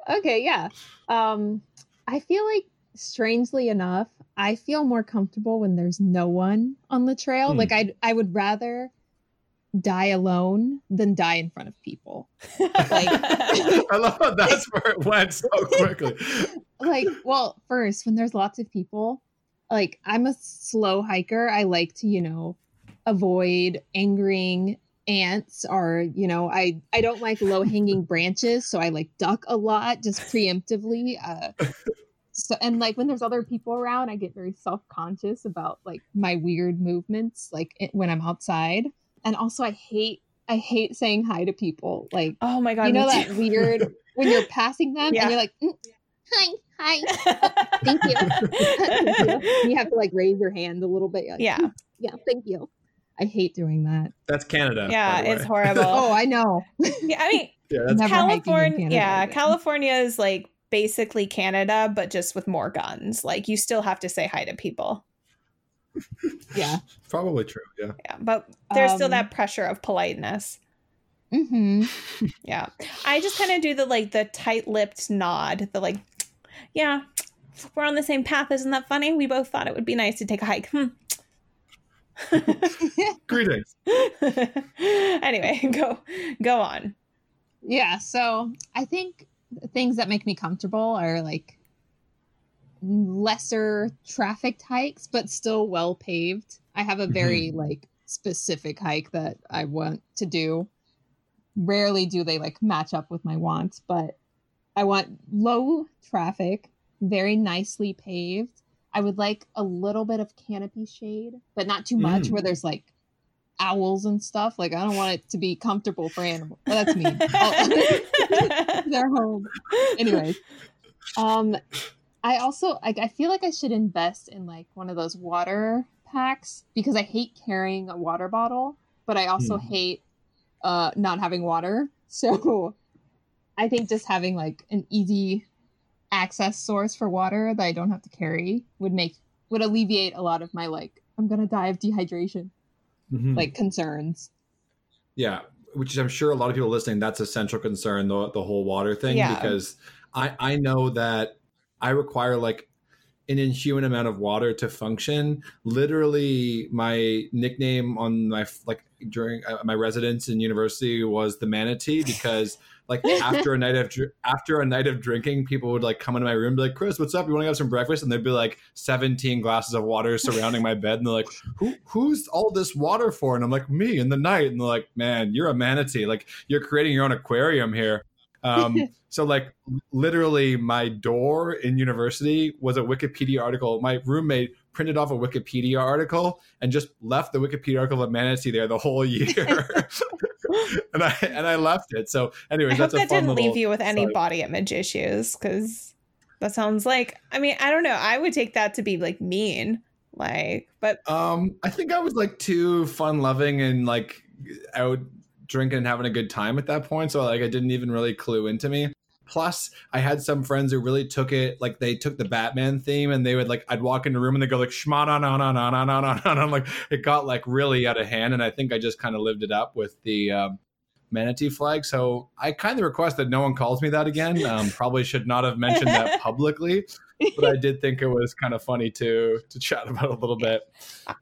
Okay, yeah. Um, I feel like strangely enough, I feel more comfortable when there's no one on the trail. Hmm. Like I I would rather die alone than die in front of people. I love how that's where it went so quickly. Like, well, first, when there's lots of people, like I'm a slow hiker. I like to, you know, avoid angering ants or, you know, I I don't like low-hanging branches, so I like duck a lot just preemptively. Uh so and like when there's other people around, I get very self-conscious about like my weird movements like it, when I'm outside. And also I hate I hate saying hi to people. Like oh my god, you know me that too. weird when you're passing them Yeah. and you're like "Mm, hi hi thank you Thank you. You have to like raise your hand a little bit like, yeah, "Mm, yeah thank you i hate doing that That's Canada. yeah, it's horrible. oh i know yeah, I mean, Yeah, that's Never hiking in California, yeah, again. California is like basically Canada, but just with more guns. Like you still have to say hi to people. Yeah probably true. Yeah. Yeah, but there's still Um, that pressure of politeness. Mm-hmm. Yeah. I just kind of do the like the tight-lipped nod, the like yeah, we're on the same path. Isn't that funny? We both thought it would be nice to take a hike. Hmm. Greetings. anyway, go go on. Yeah, so I think things that make me comfortable are like lesser trafficked hikes, but still well paved. I have a very mm-hmm. like specific hike that I want to do. Rarely do they like match up with my wants, but I want low traffic, very nicely paved. I would like a little bit of canopy shade, but not too much mm. where there's like owls and stuff. Like I don't want it to be comfortable for animals. Oh, that's me. They're home. Anyways. Um I also like I feel like I should invest in like one of those water packs because I hate carrying a water bottle, but I also mm. hate uh not having water. So I think just having like an easy access source for water that I don't have to carry would make would alleviate a lot of my like I'm gonna die of dehydration mm-hmm. like concerns. Yeah, which is I'm sure a lot of people listening that's a central concern the the whole water thing yeah. because I I know that I require like an inhuman amount of water to function. Literally, my nickname on my like during uh, my residence in university was the manatee because like after a night of after a night of drinking, people would like come into my room and be like, "Chris, what's up? You want to have some breakfast?" And there'd be like 17 glasses of water surrounding my bed, and they're like, "Who who's all this water for?" And I'm like, "Me in the night." And they're like, "Man, you're a manatee. Like you're creating your own aquarium here." Um, so like literally, my door in university was a Wikipedia article. My roommate printed off a Wikipedia article and just left the Wikipedia article of manatee there the whole year. and I and I left it. So, anyways, I that's hope that didn't leave you with any body image issues because that sounds like. I mean, I don't know. I would take that to be like mean, like, but um, I think I was like too fun loving and like out drinking and having a good time at that point. So like I didn't even really clue into me. Plus, I had some friends who really took it like they took the Batman theme and they would like I'd walk in the room and they go like shma na na na na na na na and I'm like it got like really out of hand and I think I just kind of lived it up with the um, manatee flag. So I kind of request that no one calls me that again. Um, probably should not have mentioned that publicly but I did think it was kind of funny to to chat about a little bit.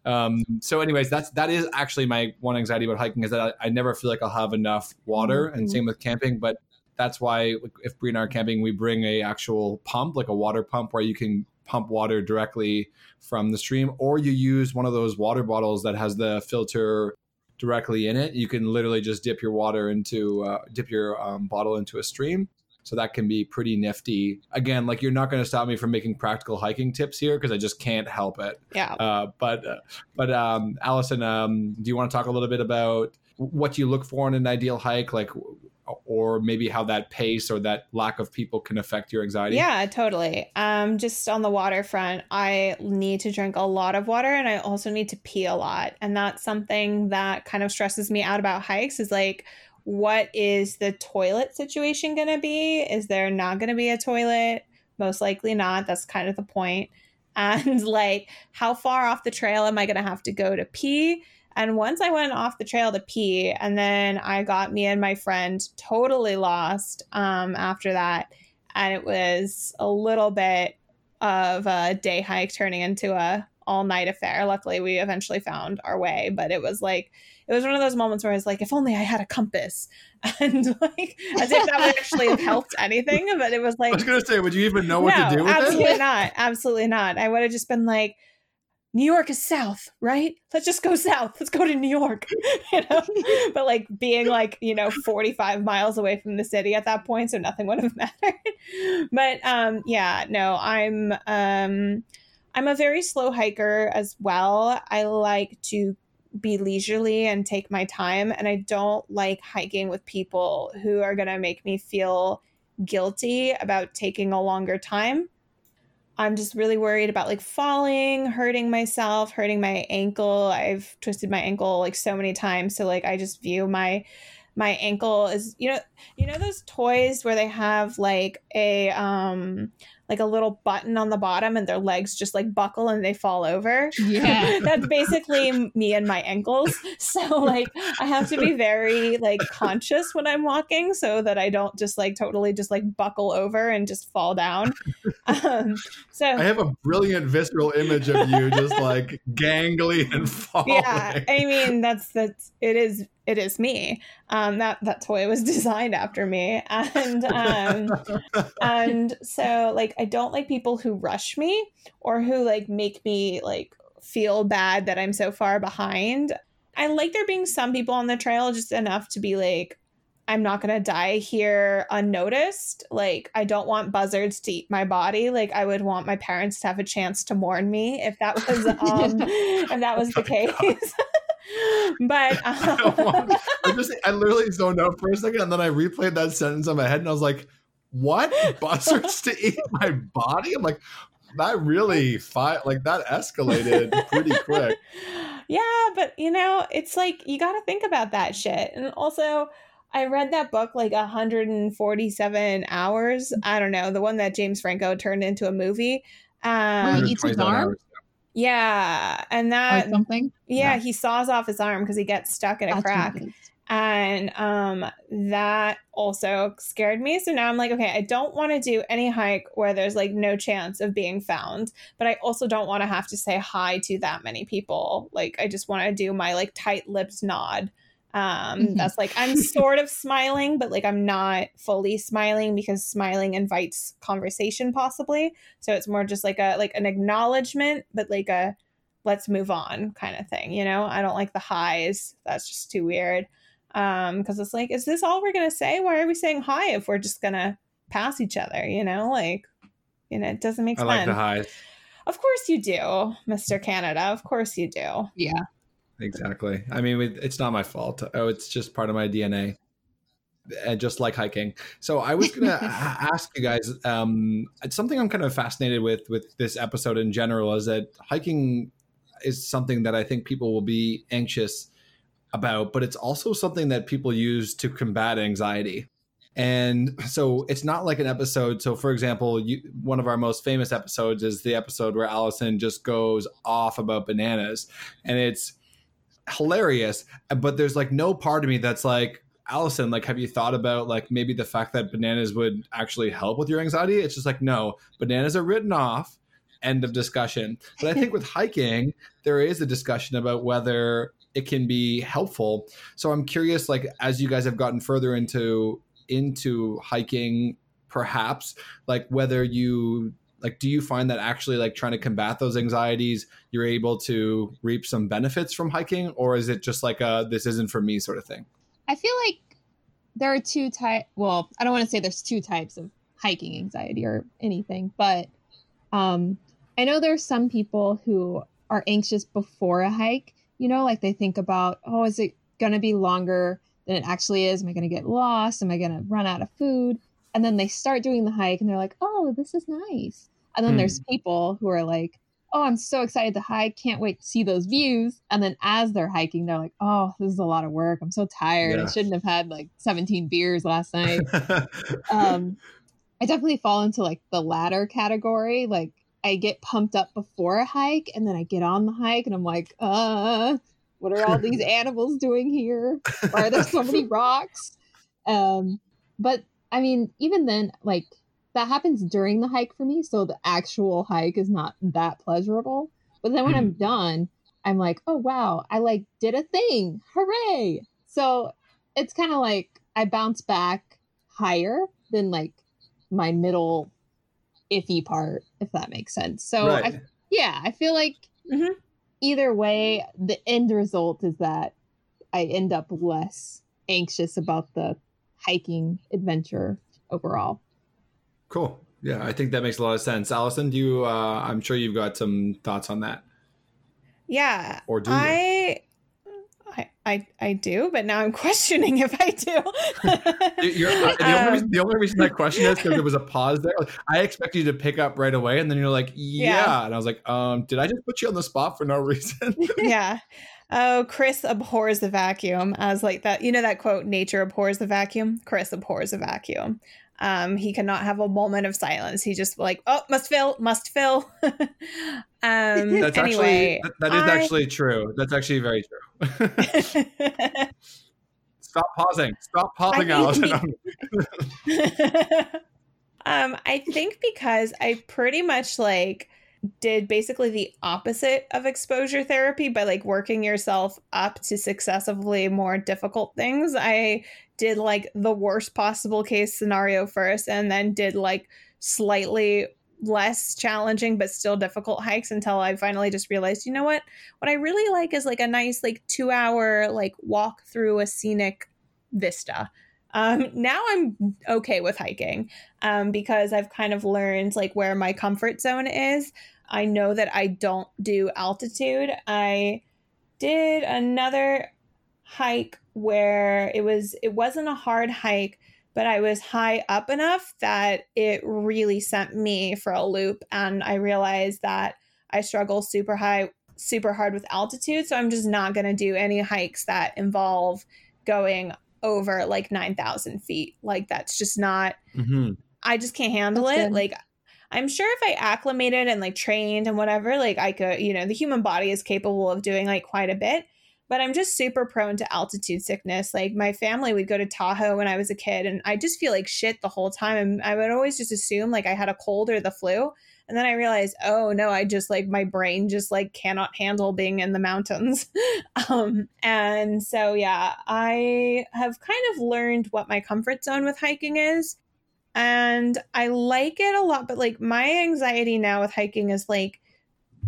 Um, so, anyways, that's that is actually my one anxiety about hiking is that I, I never feel like I'll have enough water, mm-hmm. and same with camping. But that's why if Brie and I are camping, we bring a actual pump, like a water pump, where you can pump water directly from the stream, or you use one of those water bottles that has the filter directly in it. You can literally just dip your water into uh, dip your um, bottle into a stream. So that can be pretty nifty. Again, like you're not going to stop me from making practical hiking tips here because I just can't help it. Yeah. Uh, but uh, but um, Allison, um, do you want to talk a little bit about what you look for in an ideal hike? Like or maybe how that pace or that lack of people can affect your anxiety? Yeah, totally. Um, just on the waterfront, I need to drink a lot of water and I also need to pee a lot. And that's something that kind of stresses me out about hikes is like, what is the toilet situation going to be? Is there not going to be a toilet? Most likely not. That's kind of the point. And like, how far off the trail am I going to have to go to pee? And once I went off the trail to pee, and then I got me and my friend totally lost um, after that. And it was a little bit of a day hike turning into a all night affair. Luckily, we eventually found our way, but it was like it was one of those moments where I was like, if only I had a compass, and like as if that would actually have helped anything. But it was like I was gonna say, would you even know what no, to do? absolutely not. Absolutely not. I would have just been like New York is south, right? Let's just go south. Let's go to New York. you know? but like being like, you know, 45 miles away from the city at that point, so nothing would have mattered. but um yeah, no, I'm um I'm a very slow hiker as well. I like to be leisurely and take my time and I don't like hiking with people who are going to make me feel guilty about taking a longer time I'm just really worried about like falling, hurting myself, hurting my ankle. I've twisted my ankle like so many times. So like I just view my my ankle is you know you know those toys where they have like a um like a little button on the bottom and their legs just like buckle and they fall over. Yeah. That's basically me and my ankles. So like I have to be very like conscious when I'm walking so that I don't just like totally just like buckle over and just fall down. Um, so I have a brilliant visceral image of you just like gangly and falling. yeah, I mean that's that's it is it is me. Um, that that toy was designed after me, and um, and so like I don't like people who rush me or who like make me like feel bad that I'm so far behind. I like there being some people on the trail just enough to be like, I'm not gonna die here unnoticed. Like I don't want buzzards to eat my body. Like I would want my parents to have a chance to mourn me if that was um if that was the case. but I, um, I just I literally zoned out for a second and then I replayed that sentence in my head and I was like, what? Buzzards to eat my body? I'm like, that really fi- like that escalated pretty quick. yeah, but you know, it's like you got to think about that shit. And also, I read that book like 147 hours. I don't know, the one that James Franco turned into a movie. Um, he eats his arm? Yeah, and or that something. yeah, Yeah. he saws off his arm because he gets stuck in a That's crack. and um that also scared me so now i'm like okay i don't want to do any hike where there's like no chance of being found but i also don't want to have to say hi to that many people like i just want to do my like tight lipped nod um Mhm. that's like i'm sort of smiling but like i'm not fully smiling because smiling invites conversation possibly. So it's more just like a like an acknowledgement but like a let's move on kind of thing you know? I don't like the highs. That's just too weird. Um because it's like is this all we're gonna say? Why are we saying hi if we're just gonna pass each other you know? Like you know it doesn't make I sense like the highs. of course you do mr canada. Of course you do. Yeah. Exactly. I mean, it's not my fault. Oh, it's just part of my DNA. And just like hiking. So I was going to ask you guys um, it's something I'm kind of fascinated with with this episode in general is that hiking is something that I think people will be anxious about, but it's also something that people use to combat anxiety. And so it's not like an episode. So, for example, you, one of our most famous episodes is the episode where Allison just goes off about bananas, and it's hilarious. But there's like no part of me that's like, Allison, like, have you thought about like maybe the fact that bananas would actually help with your anxiety? It's just like, no, bananas are written off. End of discussion. But I think with hiking, there is a discussion about whether it can be helpful. So I'm curious, like, as you guys have gotten further into into hiking, perhaps like whether you like do you find that actually like trying to combat those anxieties you're able to reap some benefits from hiking or is it just like a this isn't for me sort of thing I feel like there are two type. Well, I don't want to say there's two types of hiking anxiety or anything, but um, I know there's some people who are anxious before a hike. You know, like they think about, oh, is it going to be longer than it actually is? Am I going to get lost? Am I going to run out of food? And then they start doing the hike and they're like, oh, this is nice. And then Hmm. there's people who are like, oh, I'm so excited to hike. Can't wait to see those views. And then as they're hiking, they're like, oh, this is a lot of work. I'm so tired. Yeah. I shouldn't have had like 17 beers last night. um, I definitely fall into like the latter category. Like I get pumped up before a hike and then I get on the hike and I'm like, uh, what are all these animals doing here? Why are there so many rocks? Um, but I mean, even then, like that happens during the hike for me. So the actual hike is not that pleasurable. But then when I'm done, I'm like, oh wow, I like did a thing. Hooray. So it's kind of like I bounce back higher than like my middle iffy part, if that makes sense. So I, yeah, I feel like Mhm. either way, the end result is that I end up less anxious about the hiking adventure overall. Cool yeah i think that makes a lot of sense allison do you uh i'm sure you've got some thoughts on that yeah Or do you? i I, I, I do, but now I'm questioning if I do. You're, the, only Um, reason, the only reason that question is because there was a pause there. Like, I expect you to pick up right away, and then you're like, "Yeah,", Yeah. and I was like, "Um, did I just put you on the spot for no reason?" yeah. Oh, Chris abhors the vacuum. As like that, you know that quote, nature abhors the vacuum? Chris abhors a vacuum. Um, he cannot have a moment of silence. He just like, oh, must fill, must fill. um, That's anyway, actually that is I- actually true. That's actually very true. Stop pausing. Stop pausing, Allison. um, I think because I pretty much like did basically the opposite of exposure therapy by like working yourself up to successively more difficult things. I did like the worst possible case scenario first and then did like slightly less challenging but still difficult hikes until I finally just realized, you know what? What I really like is like a nice like 2 hour like walk through a scenic vista. Um, now I'm okay with hiking um, because I've kind of learned like where my comfort zone is. I know that I don't do altitude. I did another hike where it was it wasn't a hard hike, but I was high up enough that it really sent me for a loop and I realized that I struggle super high super hard with altitude, so I'm just not going to do any hikes that involve going over like 9,000 feet. Like, that's just not, Mhm. I just can't handle That's it. good. Like, I'm sure if I acclimated and like trained and whatever, like I could, you know, the human body is capable of doing like quite a bit. But I'm just super prone to altitude sickness. Like my family would go to Tahoe when I was a kid, and I just feel like shit the whole time. And I would always just assume like I had a cold or the flu. And then I realized, oh no, I just like my brain just like cannot handle being in the mountains. um, and so, yeah, I have kind of learned what my comfort zone with hiking is. And I like it a lot, but like my anxiety now with hiking is like,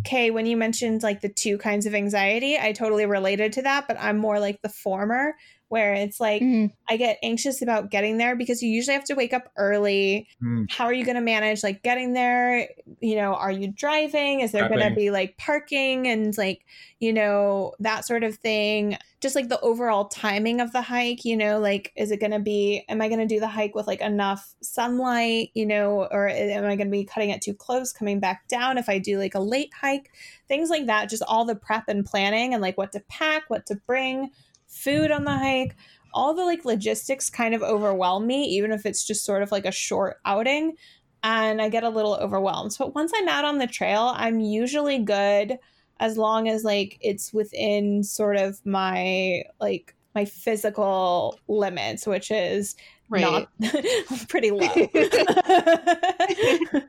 okay, when you mentioned like the two kinds of anxiety, I totally related to that, but I'm more like the former, where it's like, Mm, I get anxious about getting there because you usually have to wake up early. Mm. How are you going to manage like getting there? You know, are you driving? Is there going to be like parking and like, you know, that sort of thing? Just like the overall timing of the hike, you know, like, is it going to be, am I going to do the hike with like enough sunlight, you know, or am I going to be cutting it too close, coming back down if I do like a late hike? Things like that, just all the prep and planning and like what to pack, what to bring, food on the hike. All the like logistics kind of overwhelm me even if it's just sort of like a short outing and i get a little overwhelmed. So once i'm out on the trail i'm usually good as long as like it's within sort of my like my physical limits which is right. not pretty low.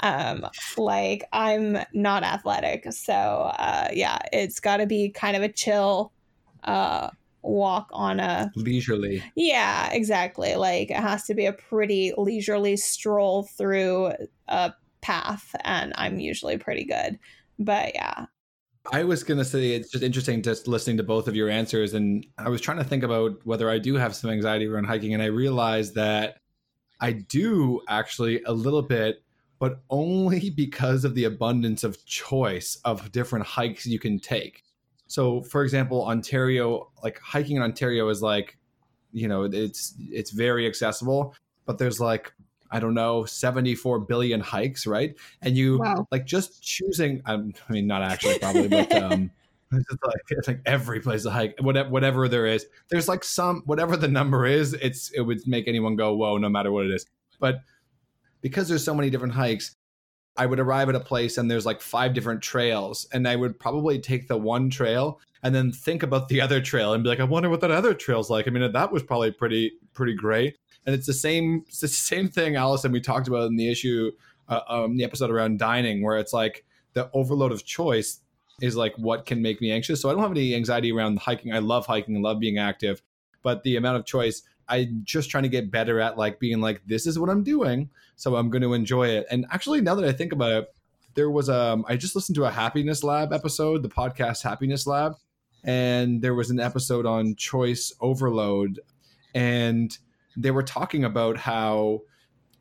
Um like i'm not athletic so uh yeah it's got to be kind of a chill uh walk on a Leisurely. yeah exactly like it has to be a pretty leisurely stroll through a path and i'm usually pretty good but yeah I was going to say it's just interesting just listening to both of your answers. And I was trying to think about whether I do have some anxiety around hiking. And I realized that I do actually a little bit, but only because of the abundance of choice of different hikes you can take. So, for example, Ontario, like hiking in Ontario is like, you know, it's it's very accessible, but there's like I don't know, 74 billion hikes, right? And you Wow. like just choosing, um, I mean, not actually probably, but um, it's just like, it's like every place to hike, whatever, whatever there is, there's like some, whatever the number is, it's, it would make anyone go, whoa, no matter what it is. But because there's so many different hikes, I would arrive at a place and there's like five different trails, and I would probably take the one trail and then think about the other trail and be like, I wonder what that other trail's like. I mean, that was probably pretty pretty great. And it's the same it's the same thing, Allison. We talked about in the issue, uh, um, the episode around dining, where it's like the overload of choice is like what can make me anxious. So I don't have any anxiety around hiking. I love hiking, love being active, but the amount of choice, I'm just trying to get better at like being like, this is what I'm doing, so I'm going to enjoy it. And actually, now that I think about it, there was um I just listened to a Happiness Lab episode, the podcast Happiness Lab, and there was an episode on choice overload, and they were talking about how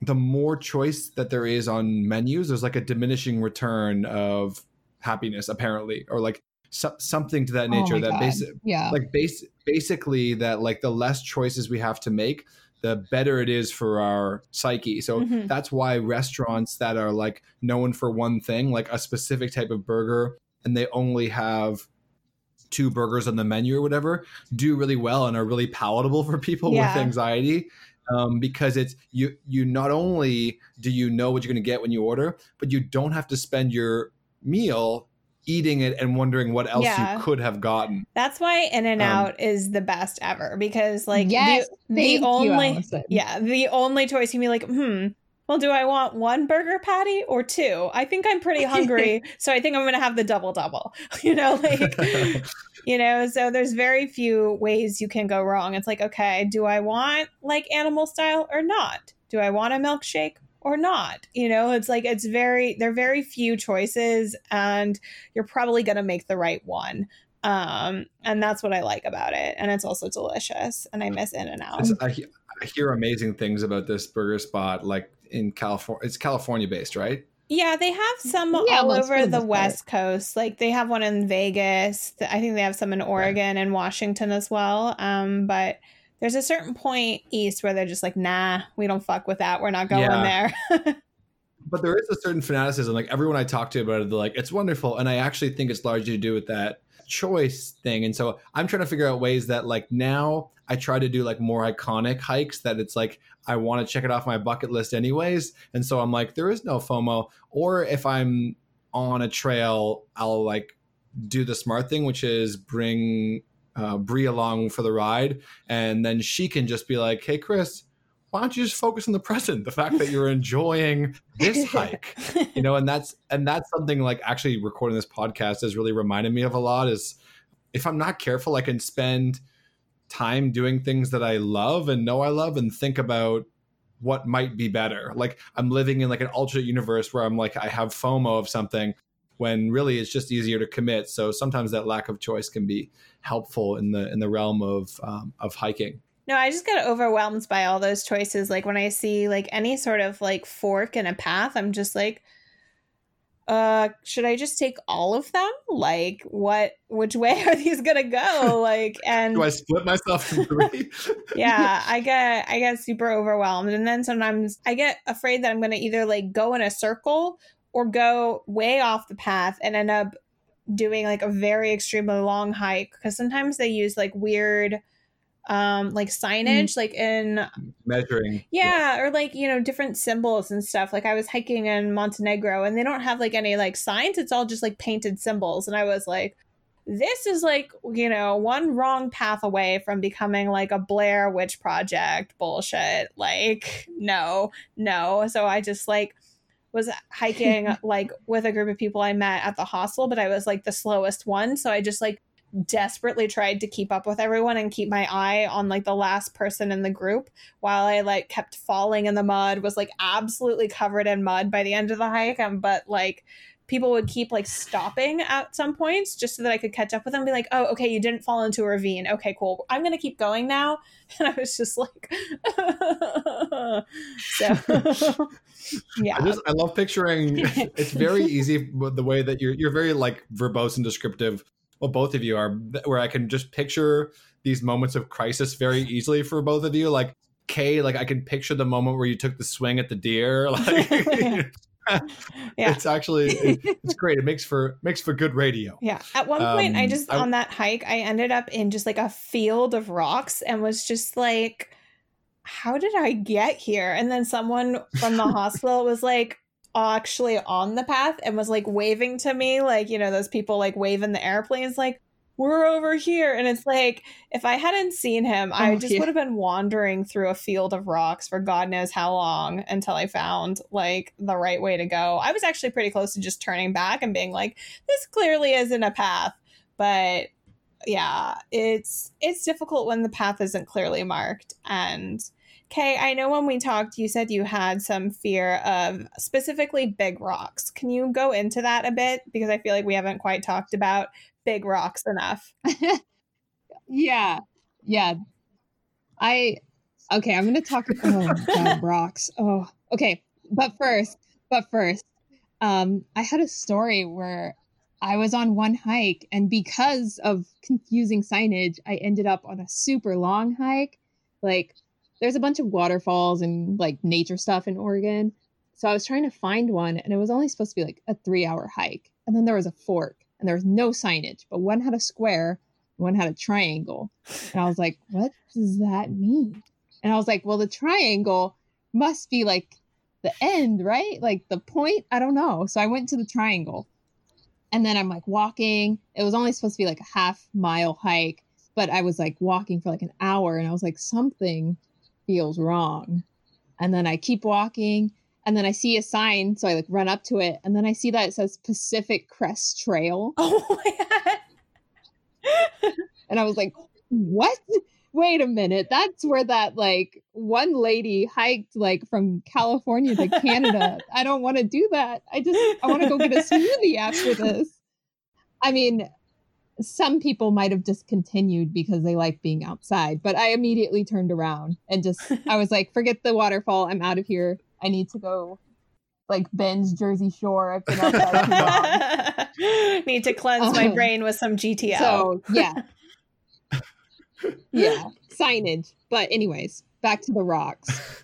the more choice that there is on menus, there's like a diminishing return of happiness, apparently, or like so- something to that Oh nature. my that God. basic, Yeah. like base, basically that like the less choices we have to make, the better it is for our psyche. So Mhm. that's why restaurants that are like known for one thing, like a specific type of burger, and they only have two burgers on the menu or whatever do really well and are really palatable for people Yeah. with anxiety um, because it's you you not only do you know what you're going to get when you order but you don't have to spend your meal eating it and wondering what else Yeah. you could have gotten That's why In and Um, Out is the best ever because like yes, the, the only Allison. yeah the only choice you can be like hmm well do I want one burger patty or two? I think I'm pretty hungry, so I think I'm gonna have the double double. You know, like you know so there's very few ways you can go wrong it's like okay do i want like animal style or not do i want a milkshake or not you know it's like it's very there are very few choices and you're probably going to make the right one um and that's what i like about it and it's also delicious and i miss in and out I, I hear amazing things about this burger spot like in california it's california based right Yeah, they have some Yeah, all over the the most part. West Coast. Like they have one in Vegas. I think they have some in Oregon and Washington as well. Um, but there's a certain point east where they're just like, nah, we don't fuck with that. We're not going Yeah. there. but there is a certain fanaticism. Like everyone I talk to about it, they're like, it's wonderful. And I actually think it's largely to do with that choice thing. And so I'm trying to figure out ways that like now I try to do like more iconic hikes that it's like I want to check it off my bucket list anyways. And so I'm like, there is no FOMO. Or if I'm on a trail, I'll like do the smart thing, which is bring uh, Brie along for the ride. And then she can just be like, hey, Chris, why don't you just focus on the present? The fact that you're enjoying this hike you know and that's and that's something like actually recording this podcast has really reminded me of a lot is if i'm not careful i can spend time doing things that i love and know i love and think about what might be better like i'm living in like an alternate universe where i'm like i have fomo of something when really it's just easier to commit so sometimes that lack of choice can be helpful in the in the realm of um, of hiking No, I just get overwhelmed by all those choices. Like when I see like any sort of like fork in a path, I'm just like, uh, should I just take all of them? Like what which way are these gonna go? Like and do i split myself in three yeah, I get I get super overwhelmed. And then sometimes I get afraid that I'm gonna either like go in a circle or go way off the path and end up doing like a very extremely long hike. Because sometimes they use like weird um like signage like in measuring yeah, or like, you know, different symbols and stuff. Like I was hiking in Montenegro and they don't have like any like signs. It's all just like painted symbols. And I was like, this is like, you know, one wrong path away from becoming like a Blair Witch Project bullshit. Like, no, no. So I just like was hiking like with a group of people I met at the hostel, but I was like the slowest one. So I just like desperately tried to keep up with everyone and keep my eye on like the last person in the group while I like kept falling in the mud, was like absolutely covered in mud by the end of the hike. Um, but like people would keep like stopping at some points just so that I could catch up with them and be like, oh, okay, you didn't fall into a ravine. Okay, cool. I'm going to keep going now. And I was just like, so yeah. I just I love picturing. It's very easy with the way that you're you're very like verbose and descriptive. Well, both of you are, where I can just picture these moments of crisis very easily for both of you. Like Kay, like I can picture the moment where you took the swing at the deer. Like Yeah. it's actually it- it's great. It makes for makes for good radio. Yeah. At one point, I Um, just, I- on that hike, I ended up in just like a field of rocks and was just like, how did I get here? And then someone from the hospital was like, actually on the path and was like waving to me, like, you know, those people like waving the airplanes, like, we're over here. And it's like, if I hadn't seen him, I Oh, just yeah. would have been wandering through a field of rocks for God knows how long until I found like the right way to go. I was actually pretty close to just turning back and being like, this clearly isn't a path. But yeah, it's it's difficult when the path isn't clearly marked. And Kay, I know when we talked, you said you had some fear of specifically big rocks. Can you go into that a bit? Because I feel like we haven't quite talked about big rocks enough. yeah yeah i okay i'm gonna talk oh god rocks oh okay but first but first um i had a story where i was on one hike and because of confusing signage i ended up on a super long hike like there's a bunch of waterfalls and like nature stuff in oregon so i was trying to find one and it was only supposed to be like a three hour hike and then there was a fork and there was no signage, but one had a square, one had a triangle. And I was like, what does that mean? And I was like, well, the triangle must be like the end, right? Like the point? I don't know. So I went to the triangle. And then I'm like walking. It was only supposed to be like a half mile hike, but I was like walking for like an hour and I was like, something feels wrong. And then I keep walking and then I see a sign. So I like run up to it and then I see that it says Pacific Crest Trail. Oh my god. And I was like, what? Wait a minute. That's where that like one lady hiked like from California to Canada. I don't want to do that. I just I want to go get a smoothie after this. I mean, some people might have discontinued because they like being outside, but I immediately turned around and just I was like, forget the waterfall. I'm out of here. I need to go like binge Jersey Shore. I've been outside too. Need to cleanse my Um, brain with some GTL. So yeah. yeah. Signage. But anyways, back to the rocks.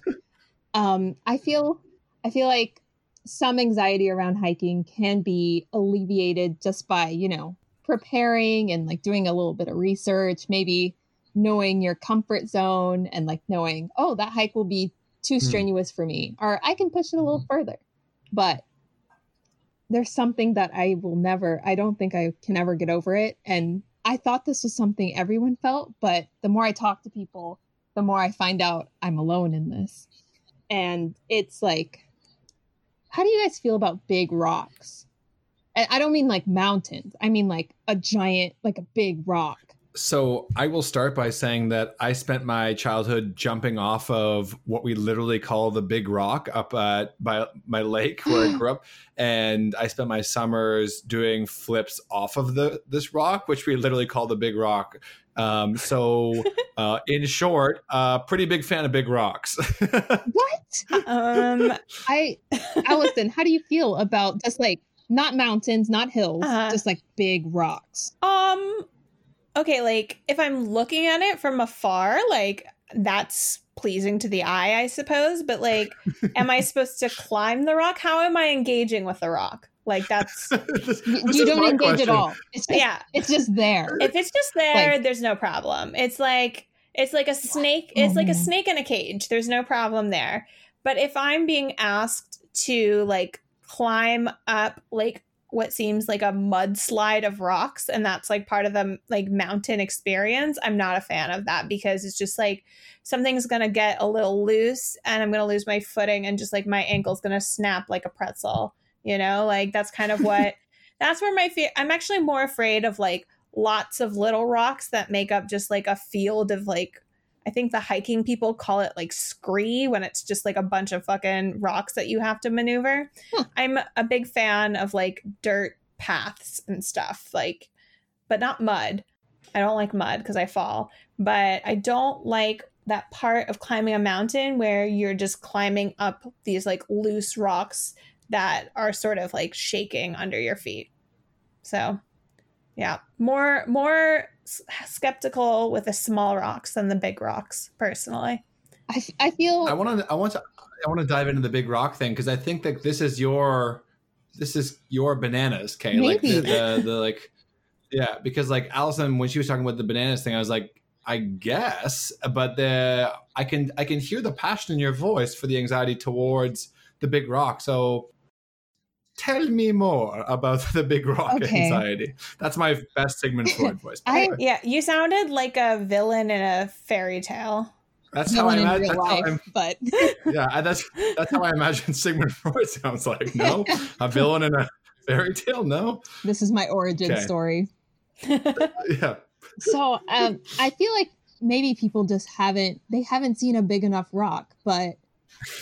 Um, I feel I feel like some anxiety around hiking can be alleviated just by, you know, preparing and like doing a little bit of research, maybe knowing your comfort zone and like knowing, oh, that hike will be too Hmm. strenuous for me, or I can push it a little further. But there's something that I will never, I don't think I can ever get over it. And I thought this was something everyone felt, but the more I talk to people, the more I find out I'm alone in this. And it's like, how do you guys feel about big rocks? And I don't mean like mountains, I mean like a giant, like a big rock. So I will start by saying that I spent my childhood jumping off of what we literally call the Big Rock up at by my lake where I grew up, and I spent my summers doing flips off of the this rock, which we literally call the Big Rock. Um, so, uh, in short, uh, pretty big fan of big rocks. What? um I, Allison, how do you feel about just like not mountains, not hills, Uh-huh. just like big rocks? um okay, like if I'm looking at it from afar, like that's pleasing to the eye, I suppose, but like am I supposed to climb the rock? How am I engaging with the rock? Like that's This- You, this you don't engage question. at all. It's just, yeah. it's just there. If it's just there, Like- there's no problem. It's like it's like a snake. It's Oh, like a snake in a cage. There's no problem there. But if I'm being asked to like climb up like what seems like a mudslide of rocks and that's like part of the like mountain experience, I'm not a fan of that because it's just like something's to get a little loose and I'm to lose my footing and just like my ankle's to snap like a pretzel, you know? Like that's kind of what that's where my fear I'm actually more afraid of like lots of little rocks that make up just like a field of like I think the hiking people call it like scree when it's just like a bunch of fucking rocks that you have to maneuver. I'm a big fan of like dirt paths and stuff, like, but not mud. I don't like mud because I fall, but I don't like that part of climbing a mountain where you're just climbing up these like loose rocks that are sort of like shaking under your feet. So, yeah, more more skeptical with the small rocks than the big rocks, personally. I, I feel I want to. I want to. I want to dive into the big rock thing because I think that this is your, this is your bananas, Kay. Like the, the the like, yeah. Because like Allison, when she was talking about the bananas thing, I was like, I guess, but the I can I can hear the passion in your voice for the anxiety towards the big rock. So. Tell me more about the big rock Okay. anxiety. That's my best Sigmund Freud voice. I- Yeah, you sounded like a villain in a fairy tale. That's how I imagine. That's how I'm, but yeah, that's that's how I imagine Sigmund Freud sounds like. No, a villain in a fairy tale. No, this is my origin Okay. story. yeah, So um, I feel like maybe people just haven't they haven't seen a big enough rock, but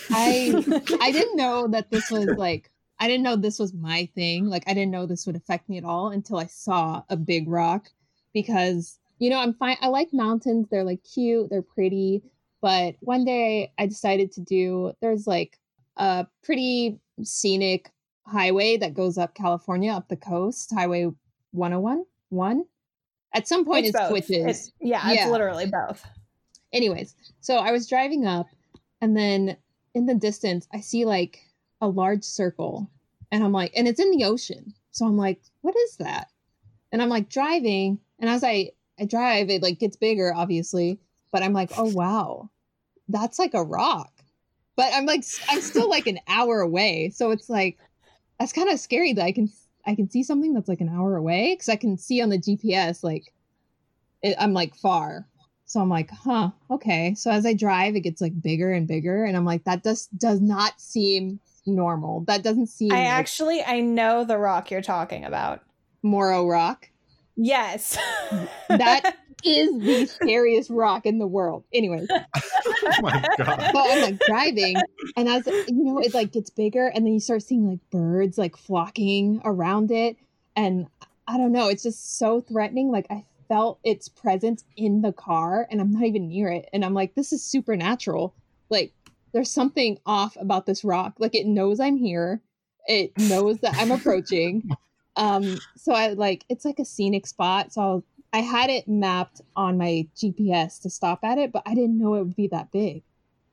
I I didn't know that this was like I didn't know this was my thing. Like I didn't know this would affect me at all until I saw a big rock because you know I'm fine. I like mountains. They're like cute. They're pretty. But one day I decided to do. There's like a pretty scenic highway that goes up California up the coast, Highway 101. One. At some point, It's it both. switches It's- yeah, it's literally both. anyways so i was driving up and then in the distance i see like a large circle and i'm like and it's in the ocean so i'm like what is that And I'm like driving, and as I I drive, it like gets bigger, obviously. But I'm like, oh wow, that's like a rock. But I'm like, I'm still like an hour away, so it's like that's kind of scary that I can I can see something that's like an hour away because I can see on the GPS like it, I'm like far. So I'm like, huh, okay. So as I drive, it gets like bigger and bigger, and I'm like, that does does not seem normal. That doesn't seem. I like actually I know the rock you're talking about. Morro Rock. Yes. That is the scariest rock in the world. Anyways, oh my god. so I'm like driving, and as you know, it like gets bigger, and then you start seeing like birds like flocking around it, and I don't know, it's just so threatening. Like I felt its presence in the car, and I'm not even near it, and I'm like, this is supernatural. Like there's something off about this rock. Like it knows I'm here. It knows that I'm approaching. Um, so I like it's like a scenic spot. So I'll, I had it mapped on my GPS to stop at it, but I didn't know it would be that big.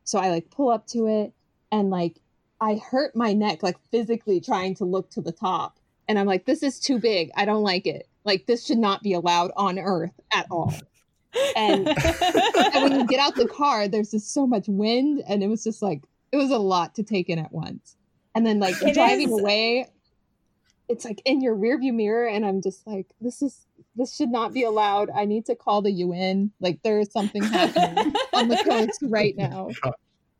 So I like pull up to it and like I hurt my neck like physically trying to look to the top. And I'm like, this is too big. I don't like it. Like this should not be allowed on Earth at all. And, and when you get out the car, there's just so much wind, and it was just like it was a lot to take in at once. And then like It driving is- away, it's like in your rearview mirror, and I'm just like, this is this should not be allowed. I need to call the UN. Like there is something happening on the coast right now.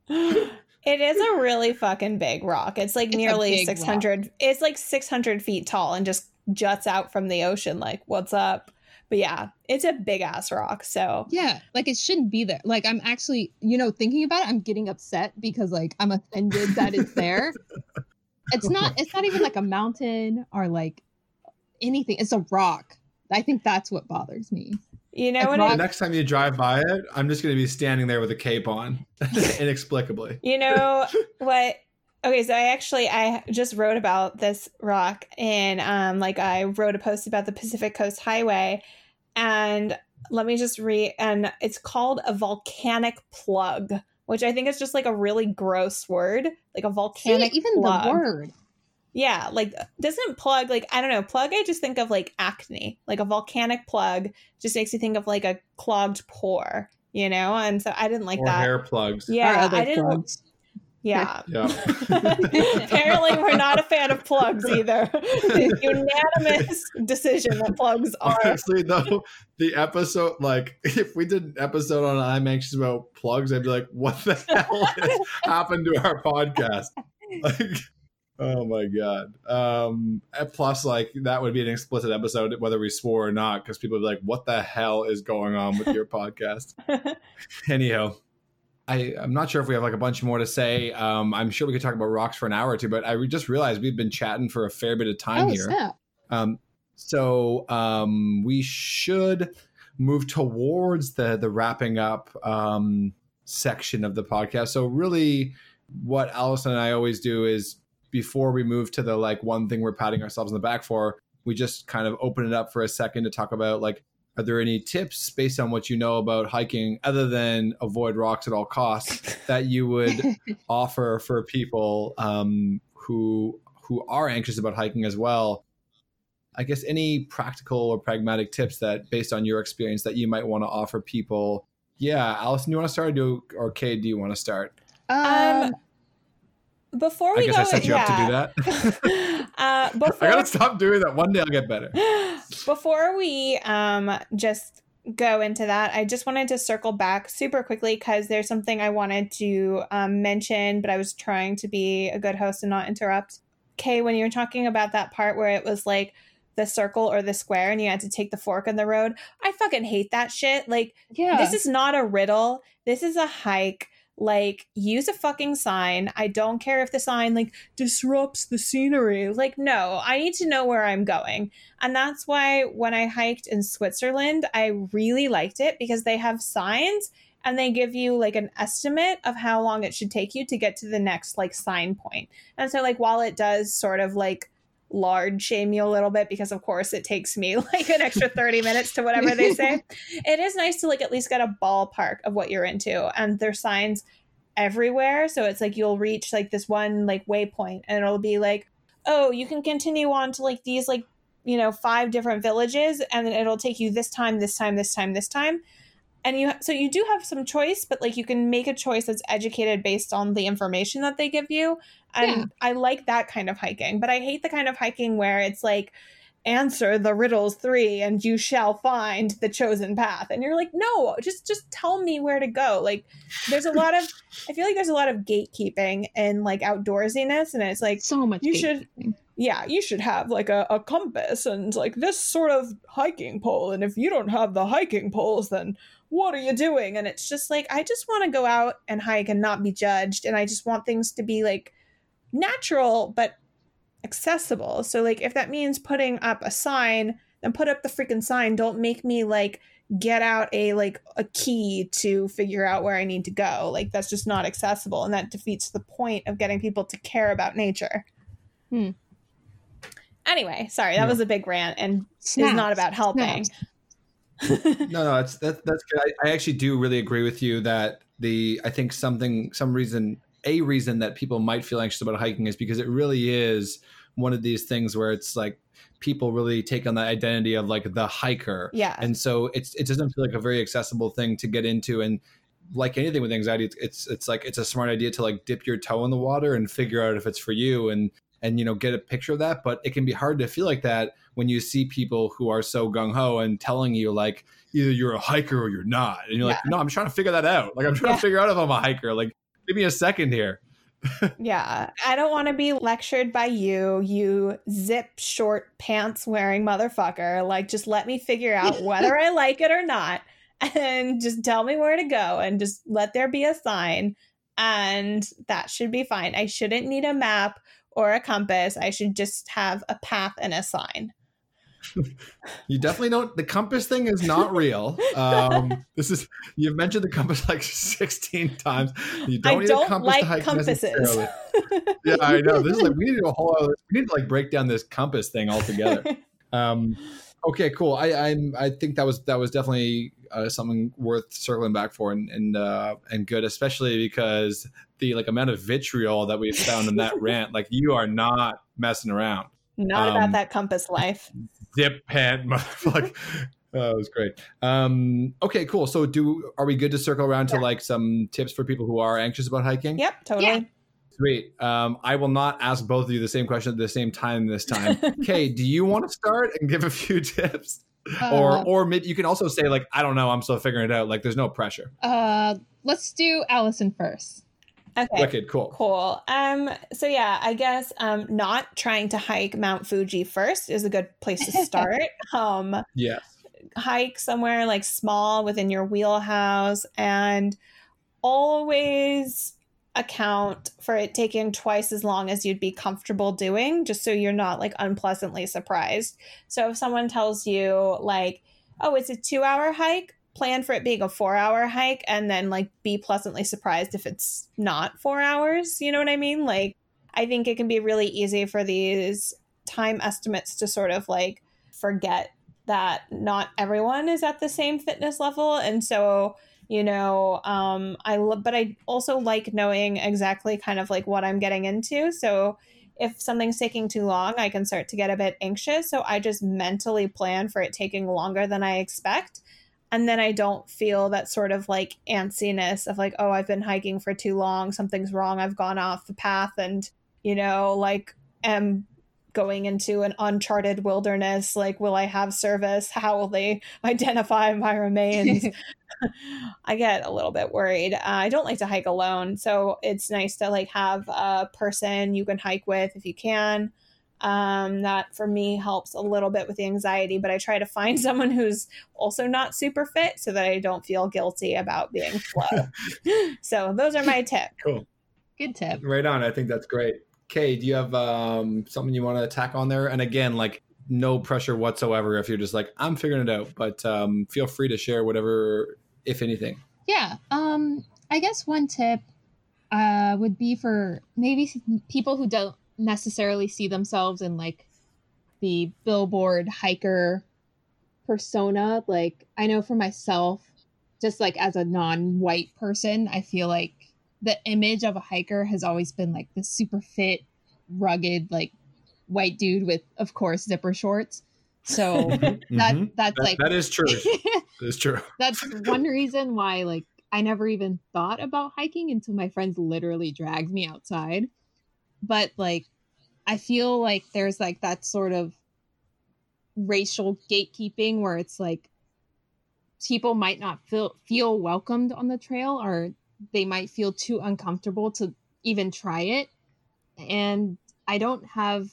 It is a really fucking big rock. It's like It's nearly big 600. It's like 600 feet tall and just juts out from the ocean. Like, what's up? But yeah, it's a big ass rock. So Yeah, like it shouldn't be there. Like I'm actually, you know, thinking about it, I'm getting upset because like I'm offended that it's there. It's not it's not even like a mountain or like anything. It's a rock. I think that's what bothers me. you know Like what? The next time you drive by it, I'm just going to be standing there with a cape on, inexplicably. you know what? Okay, so I actually I just wrote about this rock and um like I wrote a post about the Pacific Coast Highway and let me just read and it's called a volcanic plug, which I think is just like a really gross word, like a See, volcanic even plug. the word. Yeah, like doesn't plug like I don't know, plug I just think of like acne. Like a volcanic plug just makes you think of like a clogged pore, you know? And so I didn't like or that. hair plugs. or yeah, other I didn't plugs. Yeah. Yeah. Apparently we're not a fan of plugs either. Unanimous decision that plugs are Honestly, though, the episode, like, if we did an episode on I'm anxious about plugs, I'd be like, what the hell has happened to our podcast? Like, oh my God. Um, and plus, like, that would be an explicit episode, whether we swore or not, because people would be like, what the hell is going on with your podcast? Anyhow. I, I'm not sure if we have like a bunch more to say. Um, I'm sure we could talk about rocks for an hour or two, but I re- just realized we've been chatting for a fair bit of time Oh, here. Um, so um, we should move towards the the wrapping up um, section of the podcast. So really, what Allison and I always do is before we move to the like one thing we're patting ourselves on the back for, we just kind of open it up for a second to talk about like. Are there any tips based on what you know about hiking, other than avoid rocks at all costs, that you would offer for people um, who who are anxious about hiking as well? I guess any practical or pragmatic tips that, based on your experience, that you might want to offer people. Yeah, Allison, do you want to start, or, do, or Kay, do you want to start? Um, before we I guess go I set you up to do that. uh I gotta stop doing that. One day I'll get better. Before we um just go into that, I just wanted to circle back super quickly because there's something I wanted to um, mention, but I was trying to be a good host and not interrupt. Kay, when you were talking about that part where it was like the circle or the square and you had to take the fork in the road, I fucking hate that shit. Like, Yeah. this is not a riddle. This is a hike. Like, use a fucking sign. I don't care if the sign like disrupts the scenery. Like, no, I need to know where I'm going. And that's why when I hiked in Switzerland, I really liked it because they have signs and they give you like an estimate of how long it should take you to get to the next like sign point. And so like while it does sort of like large shame you a little bit because of course it takes me like an extra 30 minutes to whatever they say. It is nice to like at least get a ballpark of what you're into and there's signs everywhere so it's like you'll reach like this one like waypoint and it'll be like oh you can continue on to like these like you know, five different villages and then it'll take you this time, this time, this time, this time. And you so you do have some choice, but like you can make a choice that's educated based on the information that they give you. And Yeah. I like that kind of hiking, but I hate the kind of hiking where it's like answer the riddles 3 and you shall find the chosen path. And you're like, "No, just just tell me where to go." Like there's a lot of I feel like there's a lot of gatekeeping and like outdoorsiness and it's like So much. You should- yeah, you should have like a, a compass and like this sort of hiking pole. And if you don't have the hiking poles, then what are you doing? And it's just like, I just want to go out and hike and not be judged. And I just want things to be like natural, but accessible. So, like, if that means putting up a sign, then put up the freaking sign. Don't make me like get out a like a key to figure out where I need to go. Like, that's just not accessible. And that defeats the point of getting people to care about nature. Hmm. Anyway, sorry, that Yeah. was a big rant and Snaps, is not about helping. no, no, that's that's that's good. I, I actually do really agree with you that the I think something some reason a reason that people might feel anxious about hiking is because it really is one of these things where it's like people really take on the identity of like the hiker, yeah. and so it's it doesn't feel like a very accessible thing to get into and. Like anything with anxiety, it's, it's it's like it's a smart idea to like dip your toe in the water and figure out if it's for you and and you know get a picture of that. But it can be hard to feel like that when you see people who are so gung ho and telling you like either you're a hiker or you're not. And you're like, no, I'm trying to figure that out. Like I'm trying Yeah. to figure out if I'm a hiker. Like give me a second here. Yeah, I don't want to be lectured by you, you zip short pants wearing motherfucker. Like, just let me figure out whether I like it or not, and just tell me where to go, and just let there be a sign, and that should be fine. I shouldn't need a map or a compass. I should just have a path and a sign. You definitely don't. The compass thing is not real. Um, this is you've mentioned the compass like 16 times. You don't I need a don't compass like to hike compasses. Yeah, I know. This is like we need to a whole. Other, we need to like break down this compass thing altogether. Um, okay, cool. I I'm I think that was that was definitely uh, something worth circling back for and and uh, and good, especially because the like amount of vitriol that we've found in that rant. Like you are not messing around. Not Um, about that compass life. Dip pant, motherfucker. Oh, it was great. Um, okay, cool. So, do are we good to circle around to like some tips for people who are anxious about hiking? Yep, totally. Sweet. Um, I will not ask both of you the same question at the same time this time. Kay, do you want to start and give a few tips? or Uh, or maybe you can also say like I don't know, I'm still figuring it out. Like there's no pressure. uh, let's do Allison first. Okay. Wicked, cool. Cool. Um, so yeah, I guess um not trying to hike Mount Fuji first is a good place to start. um Yes. hike somewhere like small within your wheelhouse and always account for it taking twice as long as you'd be comfortable doing just so you're not like unpleasantly surprised. So if someone tells you like, "Oh, it's a 2-hour hike," plan for it being a 4-hour hike and then like be pleasantly surprised if it's not 4 hours, you know what I mean? Like I think it can be really easy for these time estimates to sort of like forget that not everyone is at the same fitness level. And so you know um i love, but i also like knowing exactly kind of like what i'm getting into. So if something's taking too long i can start to get a bit anxious. So i just mentally plan for it taking longer than i expect and then i don't feel that sort of like antsiness of like oh i've been hiking for too long something's wrong i've gone off the path and you know like am going into an uncharted wilderness like will i have service? How will they identify my remains? I get a little bit worried. Uh, i don't like to hike alone so it's nice to like have a person you can hike with if you can um, that for me helps a little bit with the anxiety but i try to find someone who's also not super fit so that i don't feel guilty about being slow so those are my tips Cool. Good tip. Right on. I think that's great. Kay, do you have um, something you want to tack on there? And again, like no pressure whatsoever if you're just like, I'm figuring it out, but um, feel free to share whatever, if anything. Yeah. Um, I guess one tip uh, would be for maybe people who don't necessarily see themselves in like the billboard hiker persona. Like, I know for myself, just like as a non white person, I feel like the image of a hiker has always been like the super fit, rugged, like white dude with, of course, zipper shorts. So that Mhm. that's That- like that is true. That is true. that's one reason why like I never even thought about hiking until my friends literally dragged me outside. But like I feel like there's like that sort of racial gatekeeping where it's like people might not feel feel welcomed on the trail or they might feel too uncomfortable to even try it. And I don't have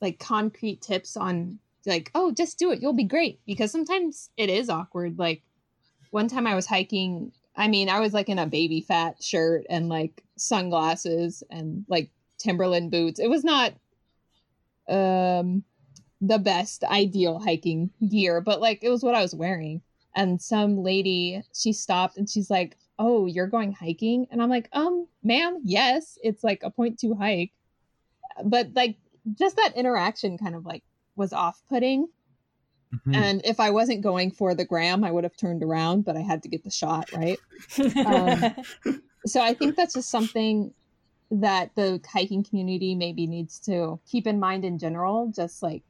like concrete tips on like, oh, just do it, you'll be great. Because sometimes it is awkward. Like one time I was hiking, I mean, I was like in a Baby Phat shirt and like sunglasses and like Timberland boots. It was not um the best ideal hiking gear, but like it was what I was wearing. And some lady, she stopped and she's like, "Oh, you're going hiking?" And I'm like, "Um, ma'am, yes, it's like a point two hike." But like just that interaction kind of like was off-putting. Mhm. And if I wasn't going for the gram, I would have turned around, but I had to get the shot, right? Um, so I think that's just something that the hiking community maybe needs to keep in mind in general, just like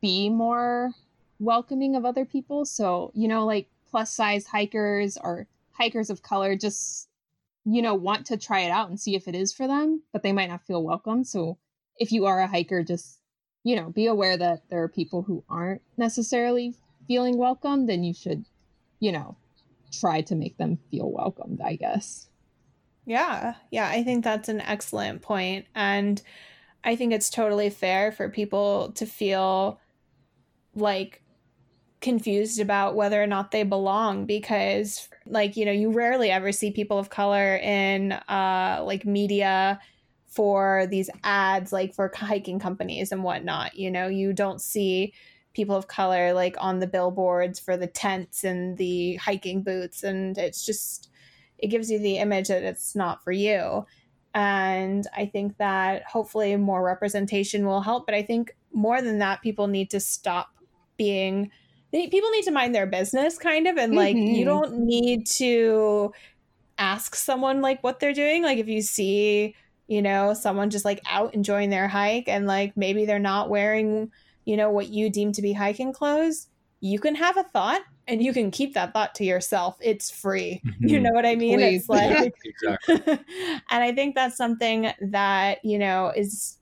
be more welcoming of other people. So, you know, like plus size hikers or hikers of color just, you know, want to try it out and see if it is for them, but they might not feel welcome. So if you are a hiker, just, you know, be aware that there are people who aren't necessarily feeling welcome, then you should, you know, try to make them feel welcomed, I guess. Yeah, yeah, I think that's an excellent point. And I think it's totally fair for people to feel like confused about whether or not they belong because like you know you rarely ever see people of color in uh like media for these ads like for hiking companies and whatnot you know you don't see people of color like on the billboards for the tents and the hiking boots and it's just it gives you the image that it's not for you and i think that hopefully more representation will help but i think more than that people need to stop being people need to mind their business kind of and like Mhm. you don't need to ask someone like what they're doing like if you see you know someone just like out enjoying their hike and like maybe they're not wearing you know what you deem to be hiking clothes you can have a thought and you can keep that thought to yourself it's free you Mhm. know what i mean Please. it's like exactly. and i think that's something that you know is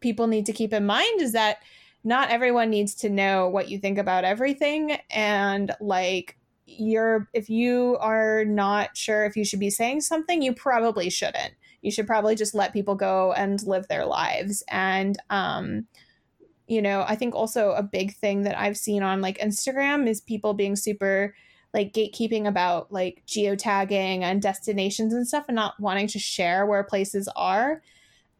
people need to keep in mind is that not everyone needs to know what you think about everything and like you're if you are not sure if you should be saying something you probably shouldn't you should probably just let people go and live their lives and um you know i think also a big thing that i've seen on like instagram is people being super like gatekeeping about like geotagging and destinations and stuff and not wanting to share where places are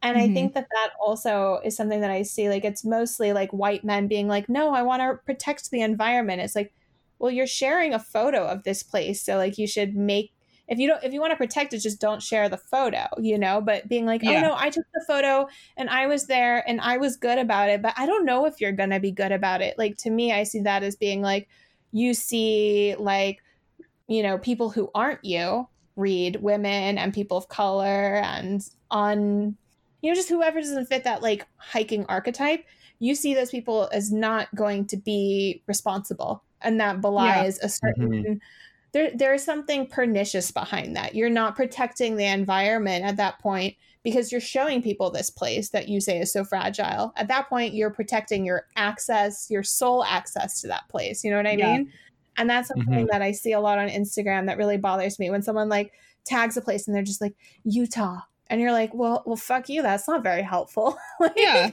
and I Mhm. think that that also is something that I see. Like, it's mostly like white men being like, no, I want to protect the environment. It's like, well, you're sharing a photo of this place. So, like, you should make, if you don't, if you want to protect it, just don't share the photo, you know? But being like, oh, Yeah. oh, no, I took the photo and I was there and I was good about it. But I don't know if you're going to be good about it. Like, to me, I see that as being like, you see, like, you know, people who aren't you read women and people of color and on you know just whoever doesn't fit that like hiking archetype you see those people as not going to be responsible and that belies a certain mm-hmm. There there is something pernicious behind that. You're not protecting the environment at that point because you're showing people this place that you say is so fragile. At that point you're protecting your access your sole access to that place. You know what i Yeah. mean? And that's something mm-hmm. that i see a lot on instagram that really bothers me when someone like tags a place and they're just like utah. And you're like well well fuck you. That's not very helpful. Like- Yeah.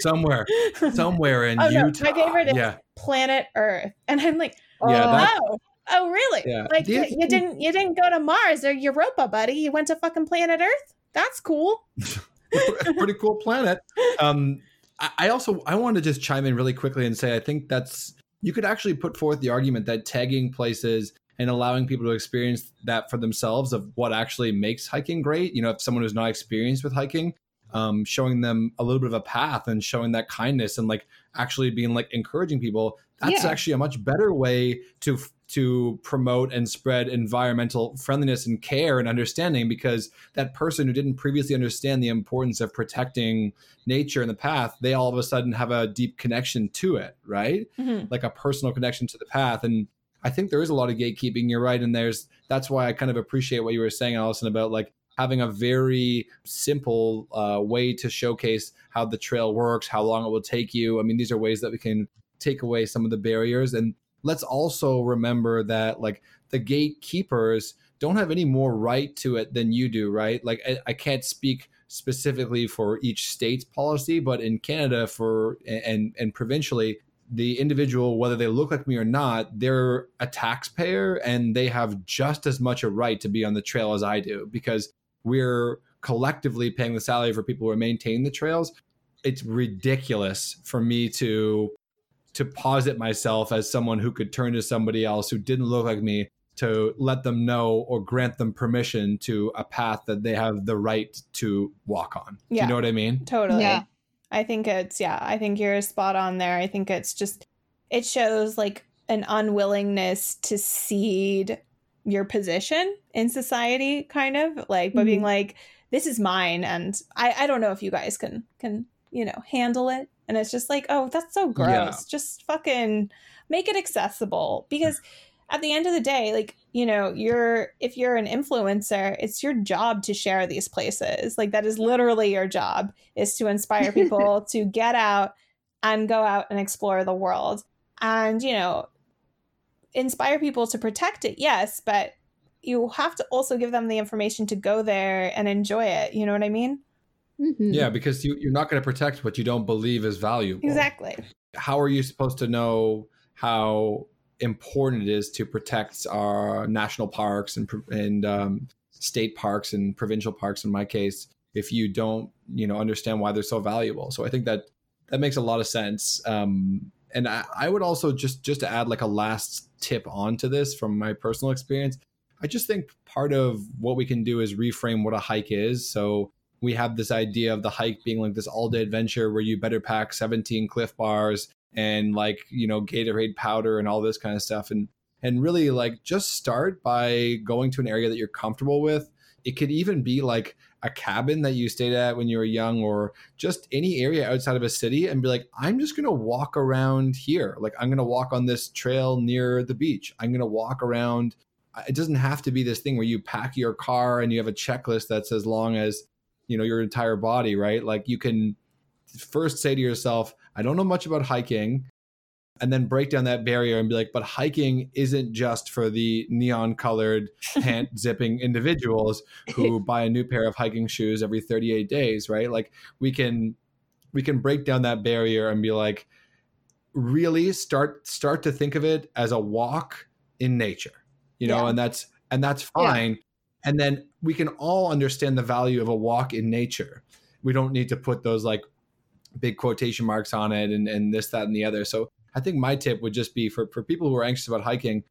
somewhere, somewhere in Oh, no, Utah. my favorite is- yeah, planet earth. And i'm like Yeah, oh that- oh really Yeah. like you you, you didn't you didn't go to mars or europa buddy you went to fucking planet earth that's cool a pretty cool planet. Um, I, I also I want to just chime in really quickly and say I think that's you could actually put forth the argument that tagging places and allowing people to experience that for themselves of what actually makes hiking great. You know, if someone who's not experienced with hiking, um, showing them a little bit of a path and showing that kindness and like actually being like encouraging people, that's Yeah. actually a much better way to to promote and spread environmental friendliness and care and understanding because that person who didn't previously understand the importance of protecting nature and the path, they all of a sudden have a deep connection to it, right? Mhm. like a personal connection to the path and i think there is a lot of gatekeeping you're right and there's that's why i kind of appreciate what you were saying allison about like having a very simple uh, way to showcase how the trail works how long it will take you. I mean these are ways that we can take away some of the barriers. And let's also remember that like the gatekeepers don't have any more right to it than you do right? Like i, I can't speak specifically for each state's policy but in canada for and and provincially the individual, whether they look like me or not, they're a taxpayer and they have just as much a right to be on the trail as I do because we're collectively paying the salary for people who maintain the trails. It's ridiculous for me to to posit myself as someone who could turn to somebody else who didn't look like me to let them know or grant them permission to a path that they have the right to walk on. Do Yeah. you know what I mean? Totally. Yeah. I think it's yeah, I think you're spot on there. I think it's just it shows like an unwillingness to cede your position in society kind of like by being Mhm. like this is mine and I I don't know if you guys can can you know handle it and it's just like oh that's so gross. Yeah. Just fucking make it accessible because at the end of the day like you know you're if you're an influencer it's your job to share these places like that is literally your job is to inspire people to get out and go out and explore the world and you know inspire people to protect it yes but you have to also give them the information to go there and enjoy it you know what i mean Mhm. Yeah, because you, you're not going to protect what you don't believe is valuable. exactly how are you supposed to know how important it is to protect our national parks and and um, state parks and provincial parks in my case if you don't you know understand why they're so valuable so i think that that makes a lot of sense um, and I, I would also just just to add like a last tip onto this from my personal experience i just think part of what we can do is reframe what a hike is. So we have this idea of the hike being like this all day adventure where you better pack 17 Clif bars and like you know gatorade powder and all this kind of stuff. And and really like just start by going to an area that you're comfortable with. It could even be like a cabin that you stayed at when you were young or just any area outside of a city and be like i'm just going to walk around here. Like i'm going to walk on this trail near the beach. I'm going to walk around. It doesn't have to be this thing where you pack your car and you have a checklist that's as long as you know your entire body right? Like you can first say to yourself i don't know much about hiking and then break down that barrier and be like but hiking isn't just for the neon colored pant zipping individuals who buy a new pair of hiking shoes every 38 days right like we can we can break down that barrier and be like really start start to think of it as a walk in nature you know Yeah. and that's and that's Yeah. fine and then we can all understand the value of a walk in nature we don't need to put those like big quotation marks on it and, and this that and the other so i think my tip would just be for, for people who are anxious about hiking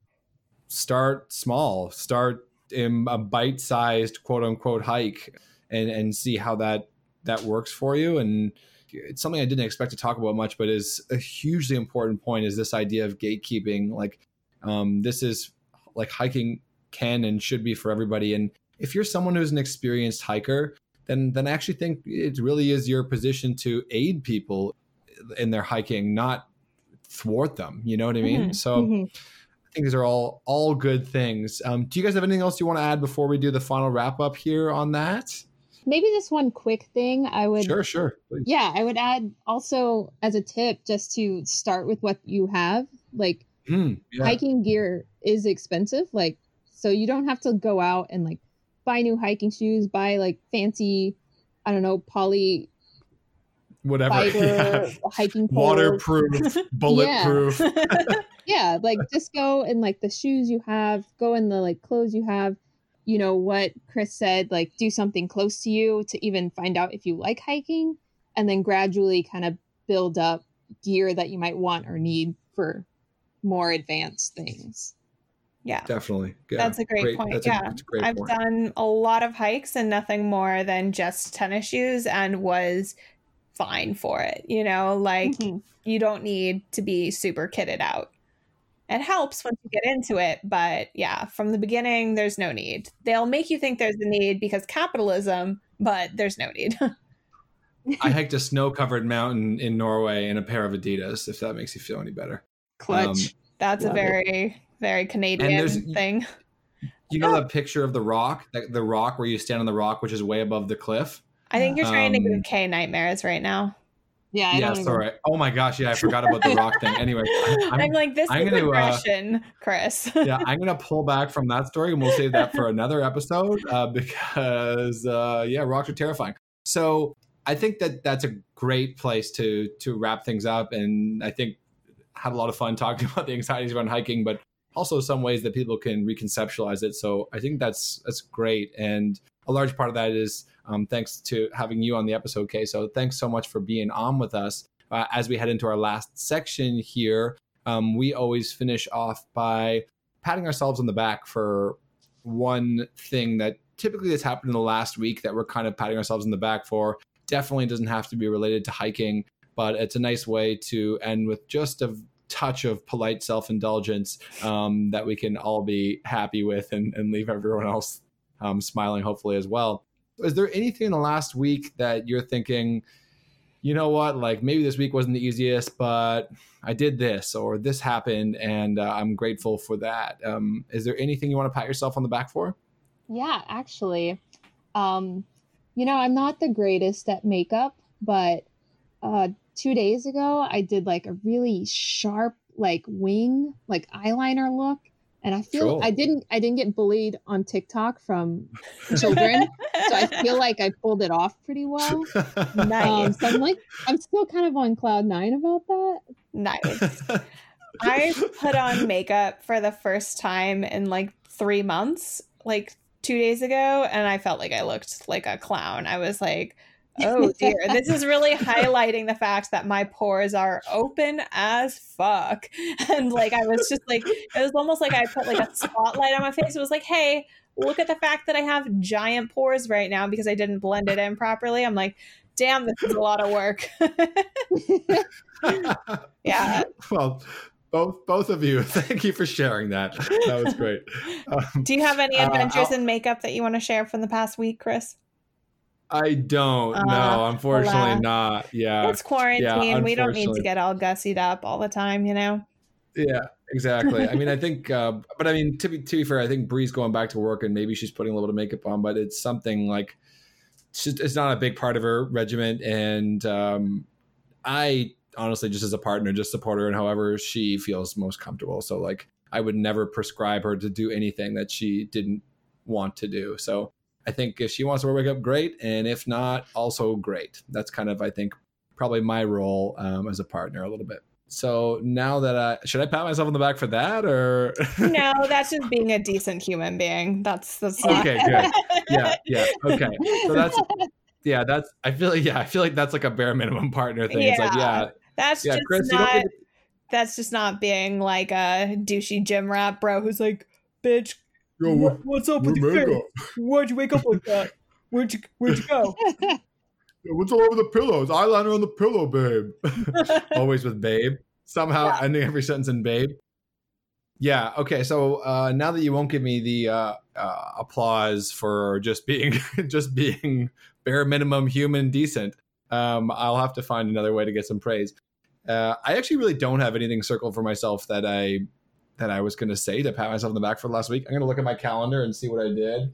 start small start in a bite-sized quote unquote hike and and see how that that works for you. And it's something i didn't expect to talk about much but is a hugely important point is this idea of gatekeeping. Like um, this is like hiking can and should be for everybody. And if you're someone who's an experienced hiker then then I actually think it really is your position to aid people in their hiking not thwart them you know what i mean Mhm. so Mhm. I think these are all all good things. Um, do you guys have anything else you want to add before we do the final wrap up here on that? Maybe just one quick thing I would Sure, sure. please. Yeah, I would add also as a tip just to start with what you have. Like Hmm, yeah. hiking gear is expensive. Like so you don't have to go out and like buy new hiking shoes, buy like fancy, I don't know, poly Whatever. fiber Yeah. hiking poles. Waterproof, bulletproof. yeah, like just go in like the shoes you have, go in the like clothes you have. You know what Chris said, like do something close to you to even find out if you like hiking, and then gradually kind of build up gear that you might want or need for more advanced things. yeah Definitely. Yeah. That's a great point, that's yeah. that's a great I've point. done a lot of hikes and nothing more than just tennis shoes and was fine for it. You know, like mm-hmm. you don't need to be super kitted out. It helps once you get into it, but yeah, from the beginning, there's no need. They'll make you think there's a need because capitalism, but there's no need. I hiked a snow covered mountain in Norway in a pair of Adidas, if that makes you feel any better. Clutch. Um, That's a very, it. very Canadian thing. You know the picture of the rock, the, the rock where you stand on the rock, which is way above the cliff? I think you're trying um, to give Kay nightmares right now. Yeah. I yes. All right. Oh my gosh. Yeah, I forgot about the rock thing. Anyway, I'm, I'm like this I'm is gonna, aggression, uh, Chris. yeah, I'm gonna pull back from that story, and we'll save that for another episode uh, because uh, yeah, rocks are terrifying. So I think that that's a great place to to wrap things up, and I think had a lot of fun talking about the anxieties around hiking, but also some ways that people can reconceptualize it. So I think that's that's great, and a large part of that is um, thanks to having you on the episode, Kay. So thanks so much for being on with us. Uh, as we head into our last section here, um, we always finish off by patting ourselves on the back for one thing that typically has happened in the last week that we're kind of patting ourselves in the back for. Definitely doesn't have to be related to hiking, but it's a nice way to end with just a touch of polite self indulgence um, that we can all be happy with and, and leave everyone else um, smiling, hopefully, as well. Is there anything in the last week that you're thinking you know what? Like maybe this week wasn't the easiest but i did this or this happened and uh, i'm grateful for that. Um, is there anything you want to pat yourself on the back for? Yeah actually. Um, you know i'm not the greatest at makeup but uh, two days ago i did like a really sharp like wing like eyeliner look and I feel sure. I didn't I didn't get bullied on TikTok from children, so I feel like I pulled it off pretty well. nice. Um, so I'm like I'm still kind of on cloud nine about that. Nice. I put on makeup for the first time in like three months, like two days ago, and I felt like I looked like a clown. I was like oh dear. This is really highlighting the fact that my pores are open as fuck. And like i was just like it was almost like i put like a spotlight on my face. It was like hey look at the fact that i have giant pores right now because i didn't blend it in properly. I'm like damn this is a lot of work. Yeah. Well both both of you thank you for sharing that. That was great. Um, do you have any uh, adventures uh, in makeup that you want to share from the past week chris I don't. Uh, no, unfortunately not. Yeah. It's quarantine. Yeah, we don't need to get all gussied up all the time, you know? Yeah, exactly. I mean, I think, uh, but I mean, to be, to be fair, I think Bree's going back to work and maybe she's putting a little bit of makeup on, but it's something like, it's, just, it's not a big part of her regiment. And um, I honestly, just as a partner, just support her and however she feels most comfortable. So, like, I would never prescribe her to do anything that she didn't want to do. So, I think if she wants to wake up, great, and if not, also great. That's kind of I think probably my role um, as a partner a little bit. So now that I should I pat myself on the back for that or no? That's just being a decent human being. That's that's okay. Good. Yeah. Yeah. Okay. So that's yeah. That's I feel like yeah. I feel like that's like a bare minimum partner thing. Yeah, it's like yeah. That's yeah, just Chris, not. That's just not being like a douchey gym rat bro who's like, bitch, Yo, what, what's up with your face? Why'd you wake up like that? Where'd you Where'd you go? what's all over the pillows? Eyeliner on the pillow, babe. Always with babe. Somehow yeah. ending every sentence in babe. Yeah. Okay. So uh, now that you won't give me the uh, uh, applause for just being just being bare minimum human decent, um, I'll have to find another way to get some praise. Uh, I actually really don't have anything circled for myself that I that I was going to say to pat myself on the back for last week. I'm going to look at my calendar and see what I did.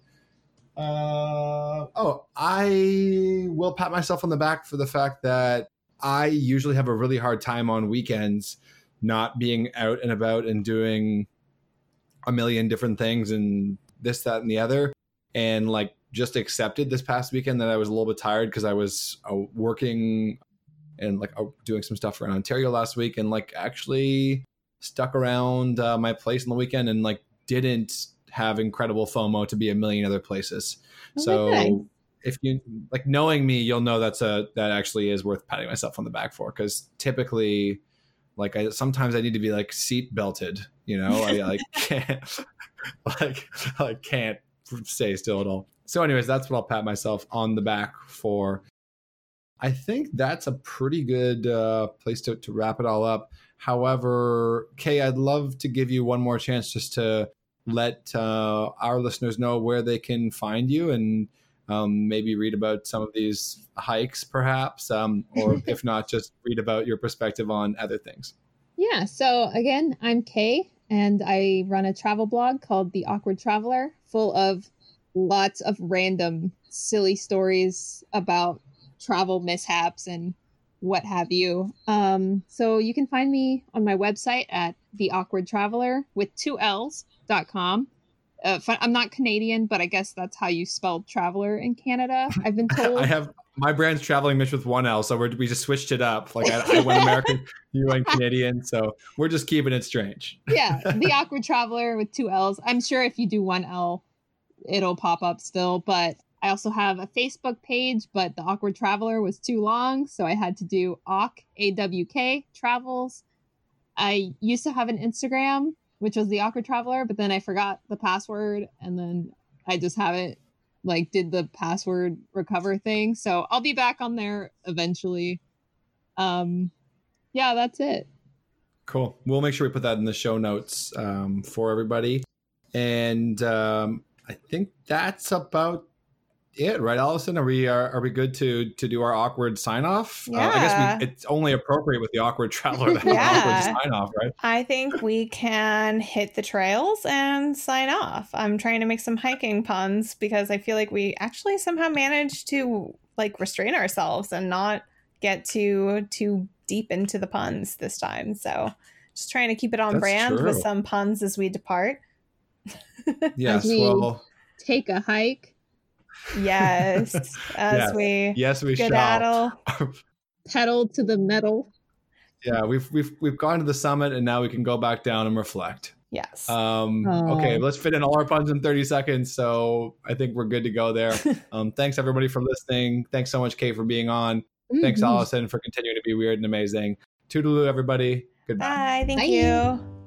Uh, oh, I will pat myself on the back for the fact that I usually have a really hard time on weekends not being out and about and doing a million different things and this, that, and the other. And like just accepted this past weekend that I was a little bit tired because I was uh, working and like uh, doing some stuff around Ontario last week and like actually stuck around uh, my place on the weekend and like didn't have incredible FOMO to be a million other places. so if you like knowing me, you'll know that's a that actually is worth patting myself on the back for because typically, like I sometimes I need to be like seat belted. You know, I like can't like I can't stay still at all. So, anyways, that's what I'll pat myself on the back for. I think that's a pretty good uh, place to, to wrap it all up. However, Kay, I'd love to give you one more chance just to let uh, our listeners know where they can find you and um, maybe read about some of these hikes, perhaps, um, or if not, just read about your perspective on other things. Yeah. So again, I'm Kay, and I run a travel blog called The Awkward Traveler, full of lots of random, silly stories about travel mishaps and what have you. Um, so you can find me on my website at the awkward traveler with two L's dot com. Uh, I'm not Canadian, but I guess that's how you spell traveler in Canada. I've been told. I have my brand's traveling Mitch with one L, so we just switched it up. Like I, I went American, you went Canadian, so we're just keeping it strange. yeah, the awkward traveler with two L's. I'm sure if you do one L, it'll pop up still, but I also have a Facebook page, but the awkward traveler was too long, so I had to do awk a w k travels. I used to have an Instagram, which was the awkward traveler, but then I forgot the password, and then I just haven't like did the password recover thing. So I'll be back on there eventually. Um, yeah, that's it. Cool. We'll make sure we put that in the show notes um, for everybody. And um, I think that's about it, right, Allison? Are we are, are we good to to do our awkward sign off? Yeah. Uh, I guess we, it's only appropriate with the awkward traveler to Yeah. awkward sign off, right? I think we can hit the trails and sign off. I'm trying to make some hiking puns because I feel like we actually somehow managed to like restrain ourselves and not get too too deep into the puns this time. So just trying to keep it on That's brand with some puns as we depart. Yes. we- Well, Take a hike, Yes, as Yes. we yes, we shall. pedal to the metal. yeah, we've we've we've gone to the summit, and now we can go back down and reflect. Yes. Um, Aw. okay, let's fit in all our puns in 30 seconds. So I think we're good to go there. Um, thanks everybody for listening. Thanks so much, Kate, for being on. Thanks, Mhm. Allison, for continuing to be weird and amazing. Toodaloo, everybody. Goodbye. Bye. Thank Bye. you.